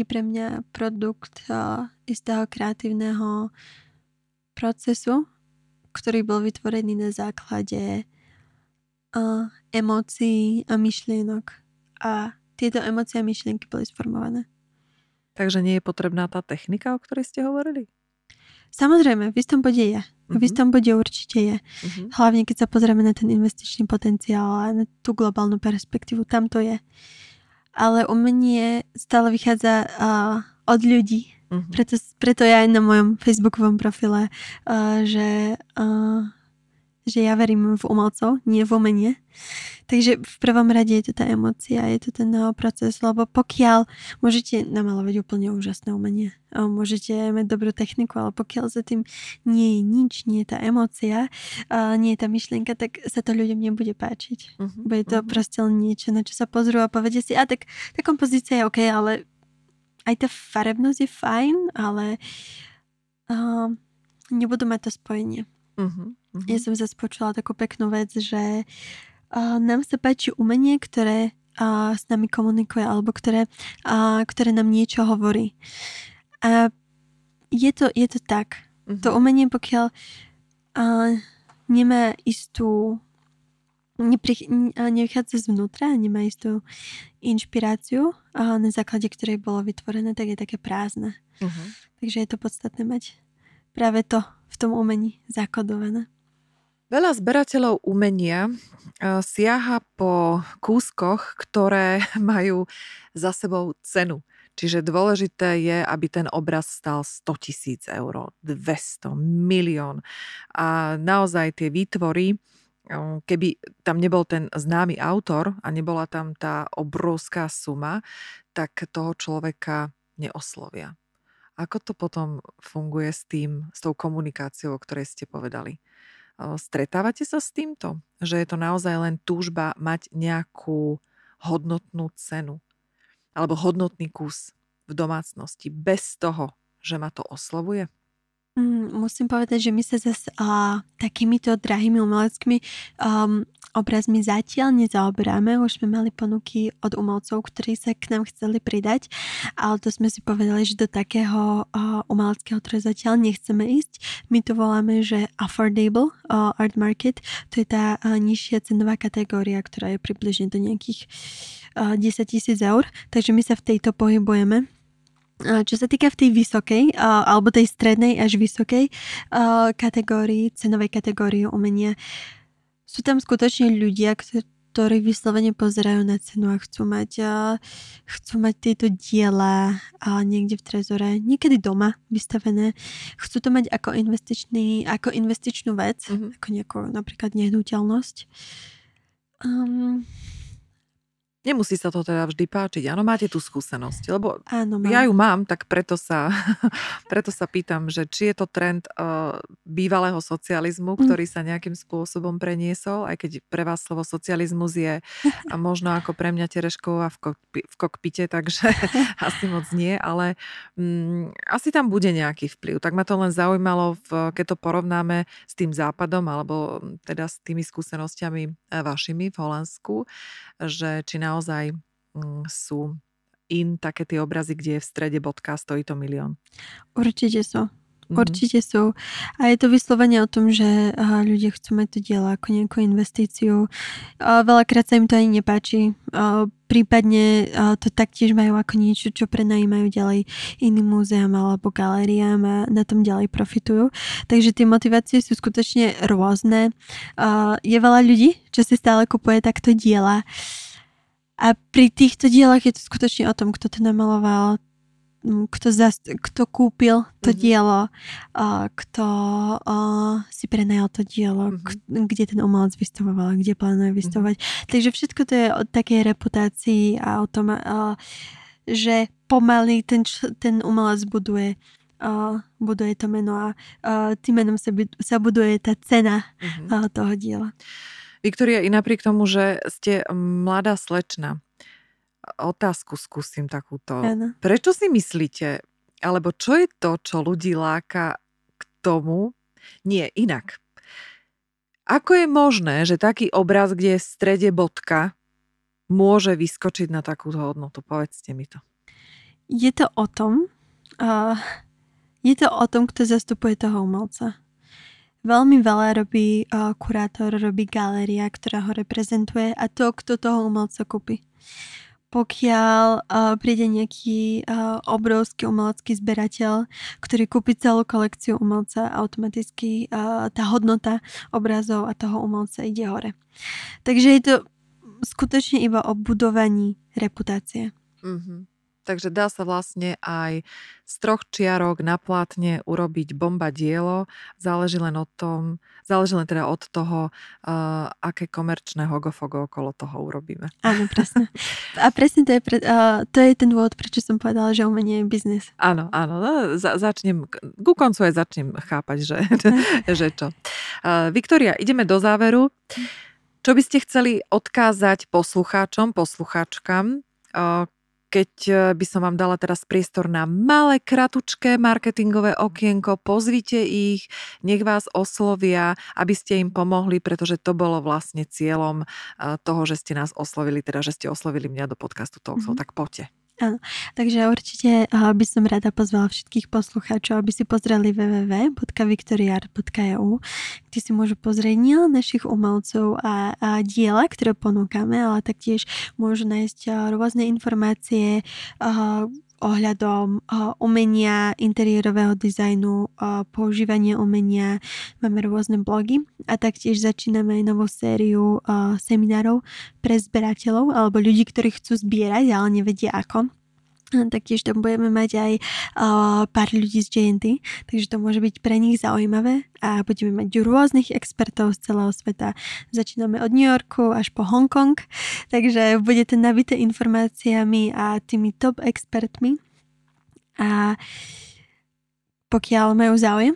je pre mňa produkt uh, istého kreatívneho procesu, ktorý bol vytvorený na základe uh, emócií a myšlienok. A tieto emócie a myšlienky boli sformované. Takže nie je potrebná tá technika, o ktorej ste hovorili? Samozrejme, v istom bode je. Uh-huh. V istom bode určite je. Uh-huh. Hlavne, keď sa pozrieme na ten investičný potenciál a na tú globálnu perspektívu, tam to je. Ale umenie stále vychádza uh, od ľudí. Uh-huh. Preto, preto ja aj na mojom facebookovom profile, uh, že uh, že ja verím v umelcov, nie v umenie. Takže v prvom rade je to tá emocia, je to ten proces, lebo pokiaľ môžete namalovať úplne úžasné umenie, môžete mať dobrú techniku, ale pokiaľ za tým nie je nič, nie je tá emocia, nie je tá myšlienka, tak sa to ľuďom nebude páčiť. Uh-huh, Bude to uh-huh. proste niečo, na čo sa pozrú a povedia si, a tak tá kompozícia je OK, ale aj tá farebnosť je fajn, ale uh, nebudú mať to spojenie. Uh-huh. Mm-hmm. Ja som zase počula takú peknú vec, že uh, nám sa páči umenie, ktoré uh, s nami komunikuje alebo ktoré, uh, ktoré nám niečo hovorí. A je to, je to tak. Mm-hmm. To umenie, pokiaľ uh, nemá istú nepri, nevychádza zvnútra, nemá istú inšpiráciu, a na základe ktorej bolo vytvorené, tak je také prázdne. Uh-huh. Takže je to podstatné mať práve to v tom umení zakodované. Veľa zberateľov umenia eh, siaha po kúskoch, ktoré majú za sebou cenu. Čiže dôležité je, aby ten obraz stal 100 tisíc eur, 200, milión. A naozaj tie výtvory, eh, keby tam nebol ten známy autor a nebola tam tá obrovská suma, tak toho človeka neoslovia. Ako to potom funguje s tým, s tou komunikáciou, o ktorej ste povedali? Stretávate sa s týmto? Že je to naozaj len túžba mať nejakú hodnotnú cenu alebo hodnotný kus v domácnosti bez toho, že ma to oslovuje? Mm, musím povedať, že my sa zase uh, takýmito drahými umeleckými um, obrazmi zatiaľ nezaoberáme. Už sme mali ponuky od umelcov, ktorí sa k nám chceli pridať, ale to sme si povedali, že do takého uh, umeleckého trhu zatiaľ nechceme ísť. My to voláme, že affordable uh, art market. To je tá uh, nižšia cenová kategória, ktorá je približne do nejakých uh, 10 tisíc eur. Takže my sa v tejto pohybujeme. Čo sa týka v tej vysokej, alebo tej strednej až vysokej kategórii, cenovej kategórii umenia, sú tam skutočne ľudia, ktorí vyslovene pozerajú na cenu a chcú mať, chcú mať tieto diela niekde v trezore, niekedy doma vystavené. Chcú to mať ako, investičný, ako investičnú vec, mm-hmm. ako nejakú napríklad nehnuteľnosť. Um, Nemusí sa to teda vždy páčiť. Áno, máte tú skúsenosť. Lebo Áno, mám. ja ju mám, tak preto sa, preto sa pýtam, že či je to trend uh, bývalého socializmu, mm. ktorý sa nejakým spôsobom preniesol, aj keď pre vás slovo socializmus je a možno ako pre mňa Terešková v, kokpi, v kokpite, takže asi moc nie, ale um, asi tam bude nejaký vplyv. Tak ma to len zaujímalo, v, keď to porovnáme s tým západom, alebo teda s tými skúsenostiami eh, vašimi v Holandsku, že či naozaj mm, sú in také tie obrazy, kde je v strede bodka, stojí to milión? Určite sú. Mm-hmm. Určite sú. A je to vyslovene o tom, že ľudia chcú mať to dielo ako nejakú investíciu. Veľakrát sa im to ani nepáči. Prípadne to taktiež majú ako niečo, čo prenajímajú ďalej iným múzeám alebo galériám a na tom ďalej profitujú. Takže tie motivácie sú skutočne rôzne. Je veľa ľudí, čo si stále kupuje takto diela. A pri týchto dielach je to skutočne o tom, kto to namaloval, kto, zast, kto kúpil to mm-hmm. dielo, uh, kto uh, si prenajal to dielo, mm-hmm. k, kde ten umelec vystavoval, kde plánuje mhm. vystavovať. Mm-hmm. Takže všetko to je o takej reputácii a o tom, uh, že pomaly ten, ten umelec buduje uh, buduje to meno a uh, tým menom sa, sa buduje tá cena mm-hmm. uh, toho diela. Viktoria, i napriek tomu, že ste mladá slečna, otázku skúsim takúto. Ano. Prečo si myslíte, alebo čo je to, čo ľudí láka k tomu? Nie, inak. Ako je možné, že taký obraz, kde je v strede bodka, môže vyskočiť na takúto hodnotu? Povedzte mi to. Je to o tom, uh, je to o tom, kto zastupuje toho umelca. Veľmi veľa robí uh, kurátor, robí galéria, ktorá ho reprezentuje a to, kto toho umelca kúpi pokiaľ uh, príde nejaký uh, obrovský umelecký zberateľ, ktorý kúpi celú kolekciu umelca, automaticky uh, tá hodnota obrazov a toho umelca ide hore. Takže je to skutočne iba o budovaní reputácie. Mm-hmm. Takže dá sa vlastne aj z troch čiarok na plátne urobiť bomba dielo. Záleží len, o tom, záleží len teda od toho, uh, aké komerčné hogofogo okolo toho urobíme. Áno, presne. A presne to je, pre, uh, to je ten dôvod, prečo som povedala, že umenie je biznis. Áno, áno. No, za, začnem, ku koncu aj začnem chápať, že, že čo. Uh, Viktoria, ideme do záveru. Čo by ste chceli odkázať poslucháčom, poslucháčkam, keď e, by som vám dala teraz priestor na malé, kratučké marketingové okienko, pozvite ich, nech vás oslovia, aby ste im pomohli, pretože to bolo vlastne cieľom e, toho, že ste nás oslovili, teda že ste oslovili mňa do podcastu Talkshow, mm-hmm. tak poďte. Áno, takže určite uh, by som rada pozvala všetkých poslucháčov, aby si pozreli www.victoriar.eu, kde si môžu pozrieť nielen našich umelcov a, a diela, ktoré ponúkame, ale taktiež môžu nájsť uh, rôzne informácie uh, ohľadom umenia, interiérového dizajnu, používanie umenia. Máme rôzne blogy a taktiež začíname aj novú sériu seminárov pre zberateľov alebo ľudí, ktorí chcú zbierať, ale nevedia ako. Taktiež tam budeme mať aj uh, pár ľudí z JNT, takže to môže byť pre nich zaujímavé a budeme mať rôznych expertov z celého sveta. Začíname od New Yorku až po Hongkong, takže budete nabité informáciami a tými top expertmi. A pokiaľ majú záujem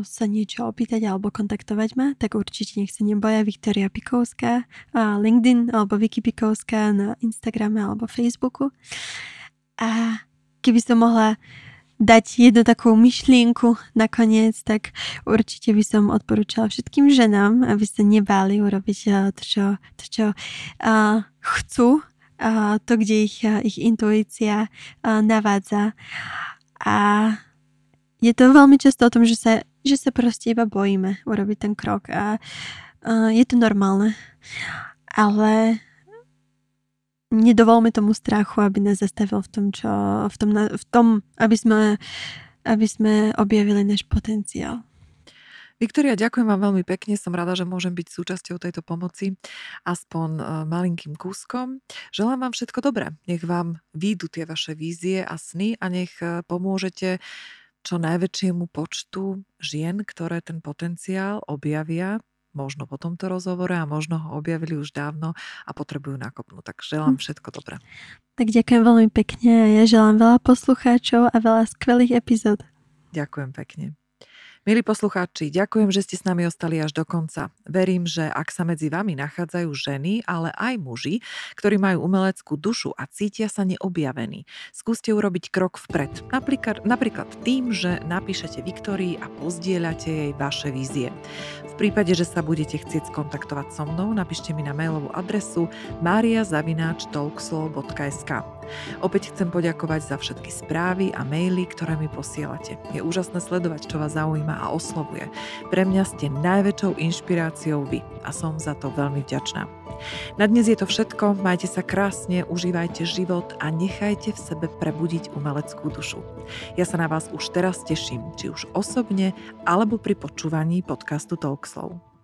sa niečo opýtať alebo kontaktovať ma, tak určite nech sa neboja Viktoria Pikovská, LinkedIn alebo Vicky Pikovská na Instagrame alebo Facebooku. A keby som mohla dať jednu takú myšlienku nakoniec, tak určite by som odporúčala všetkým ženám, aby sa nebáli urobiť eh, to, čo, to, čo uh, chcú, uh, to, kde ich, uh, ich intuícia uh, navádza. A je to veľmi často o tom, že sa, že sa proste iba bojíme urobiť ten krok a uh, je to normálne. Ale nedovolme tomu strachu, aby nás zastavil v tom, čo, v tom, v tom aby, sme, aby sme objavili náš potenciál. Viktoria, ďakujem vám veľmi pekne. Som rada, že môžem byť súčasťou tejto pomoci, aspoň e, malinkým kúskom. Želám vám všetko dobré. Nech vám výjdu tie vaše vízie a sny a nech e, pomôžete čo najväčšiemu počtu žien, ktoré ten potenciál objavia možno po tomto rozhovore a možno ho objavili už dávno a potrebujú nakopnúť. Tak želám hm. všetko dobré. Tak ďakujem veľmi pekne a ja želám veľa poslucháčov a veľa skvelých epizód. Ďakujem pekne. Milí poslucháči, ďakujem, že ste s nami ostali až do konca. Verím, že ak sa medzi vami nachádzajú ženy, ale aj muži, ktorí majú umeleckú dušu a cítia sa neobjavení, skúste urobiť krok vpred. Napríklad, napríklad tým, že napíšete Viktorii a pozdieľate jej vaše vízie. Prípade, že sa budete chcieť skontaktovať so mnou, napíšte mi na mailovú adresu mariazavináčtalkslow.sk Opäť chcem poďakovať za všetky správy a maily, ktoré mi posielate. Je úžasné sledovať, čo vás zaujíma a oslovuje. Pre mňa ste najväčšou inšpiráciou vy a som za to veľmi vďačná. Na dnes je to všetko, majte sa krásne, užívajte život a nechajte v sebe prebudiť umeleckú dušu. Ja sa na vás už teraz teším, či už osobne, alebo pri počúvaní podcastu Talkslow.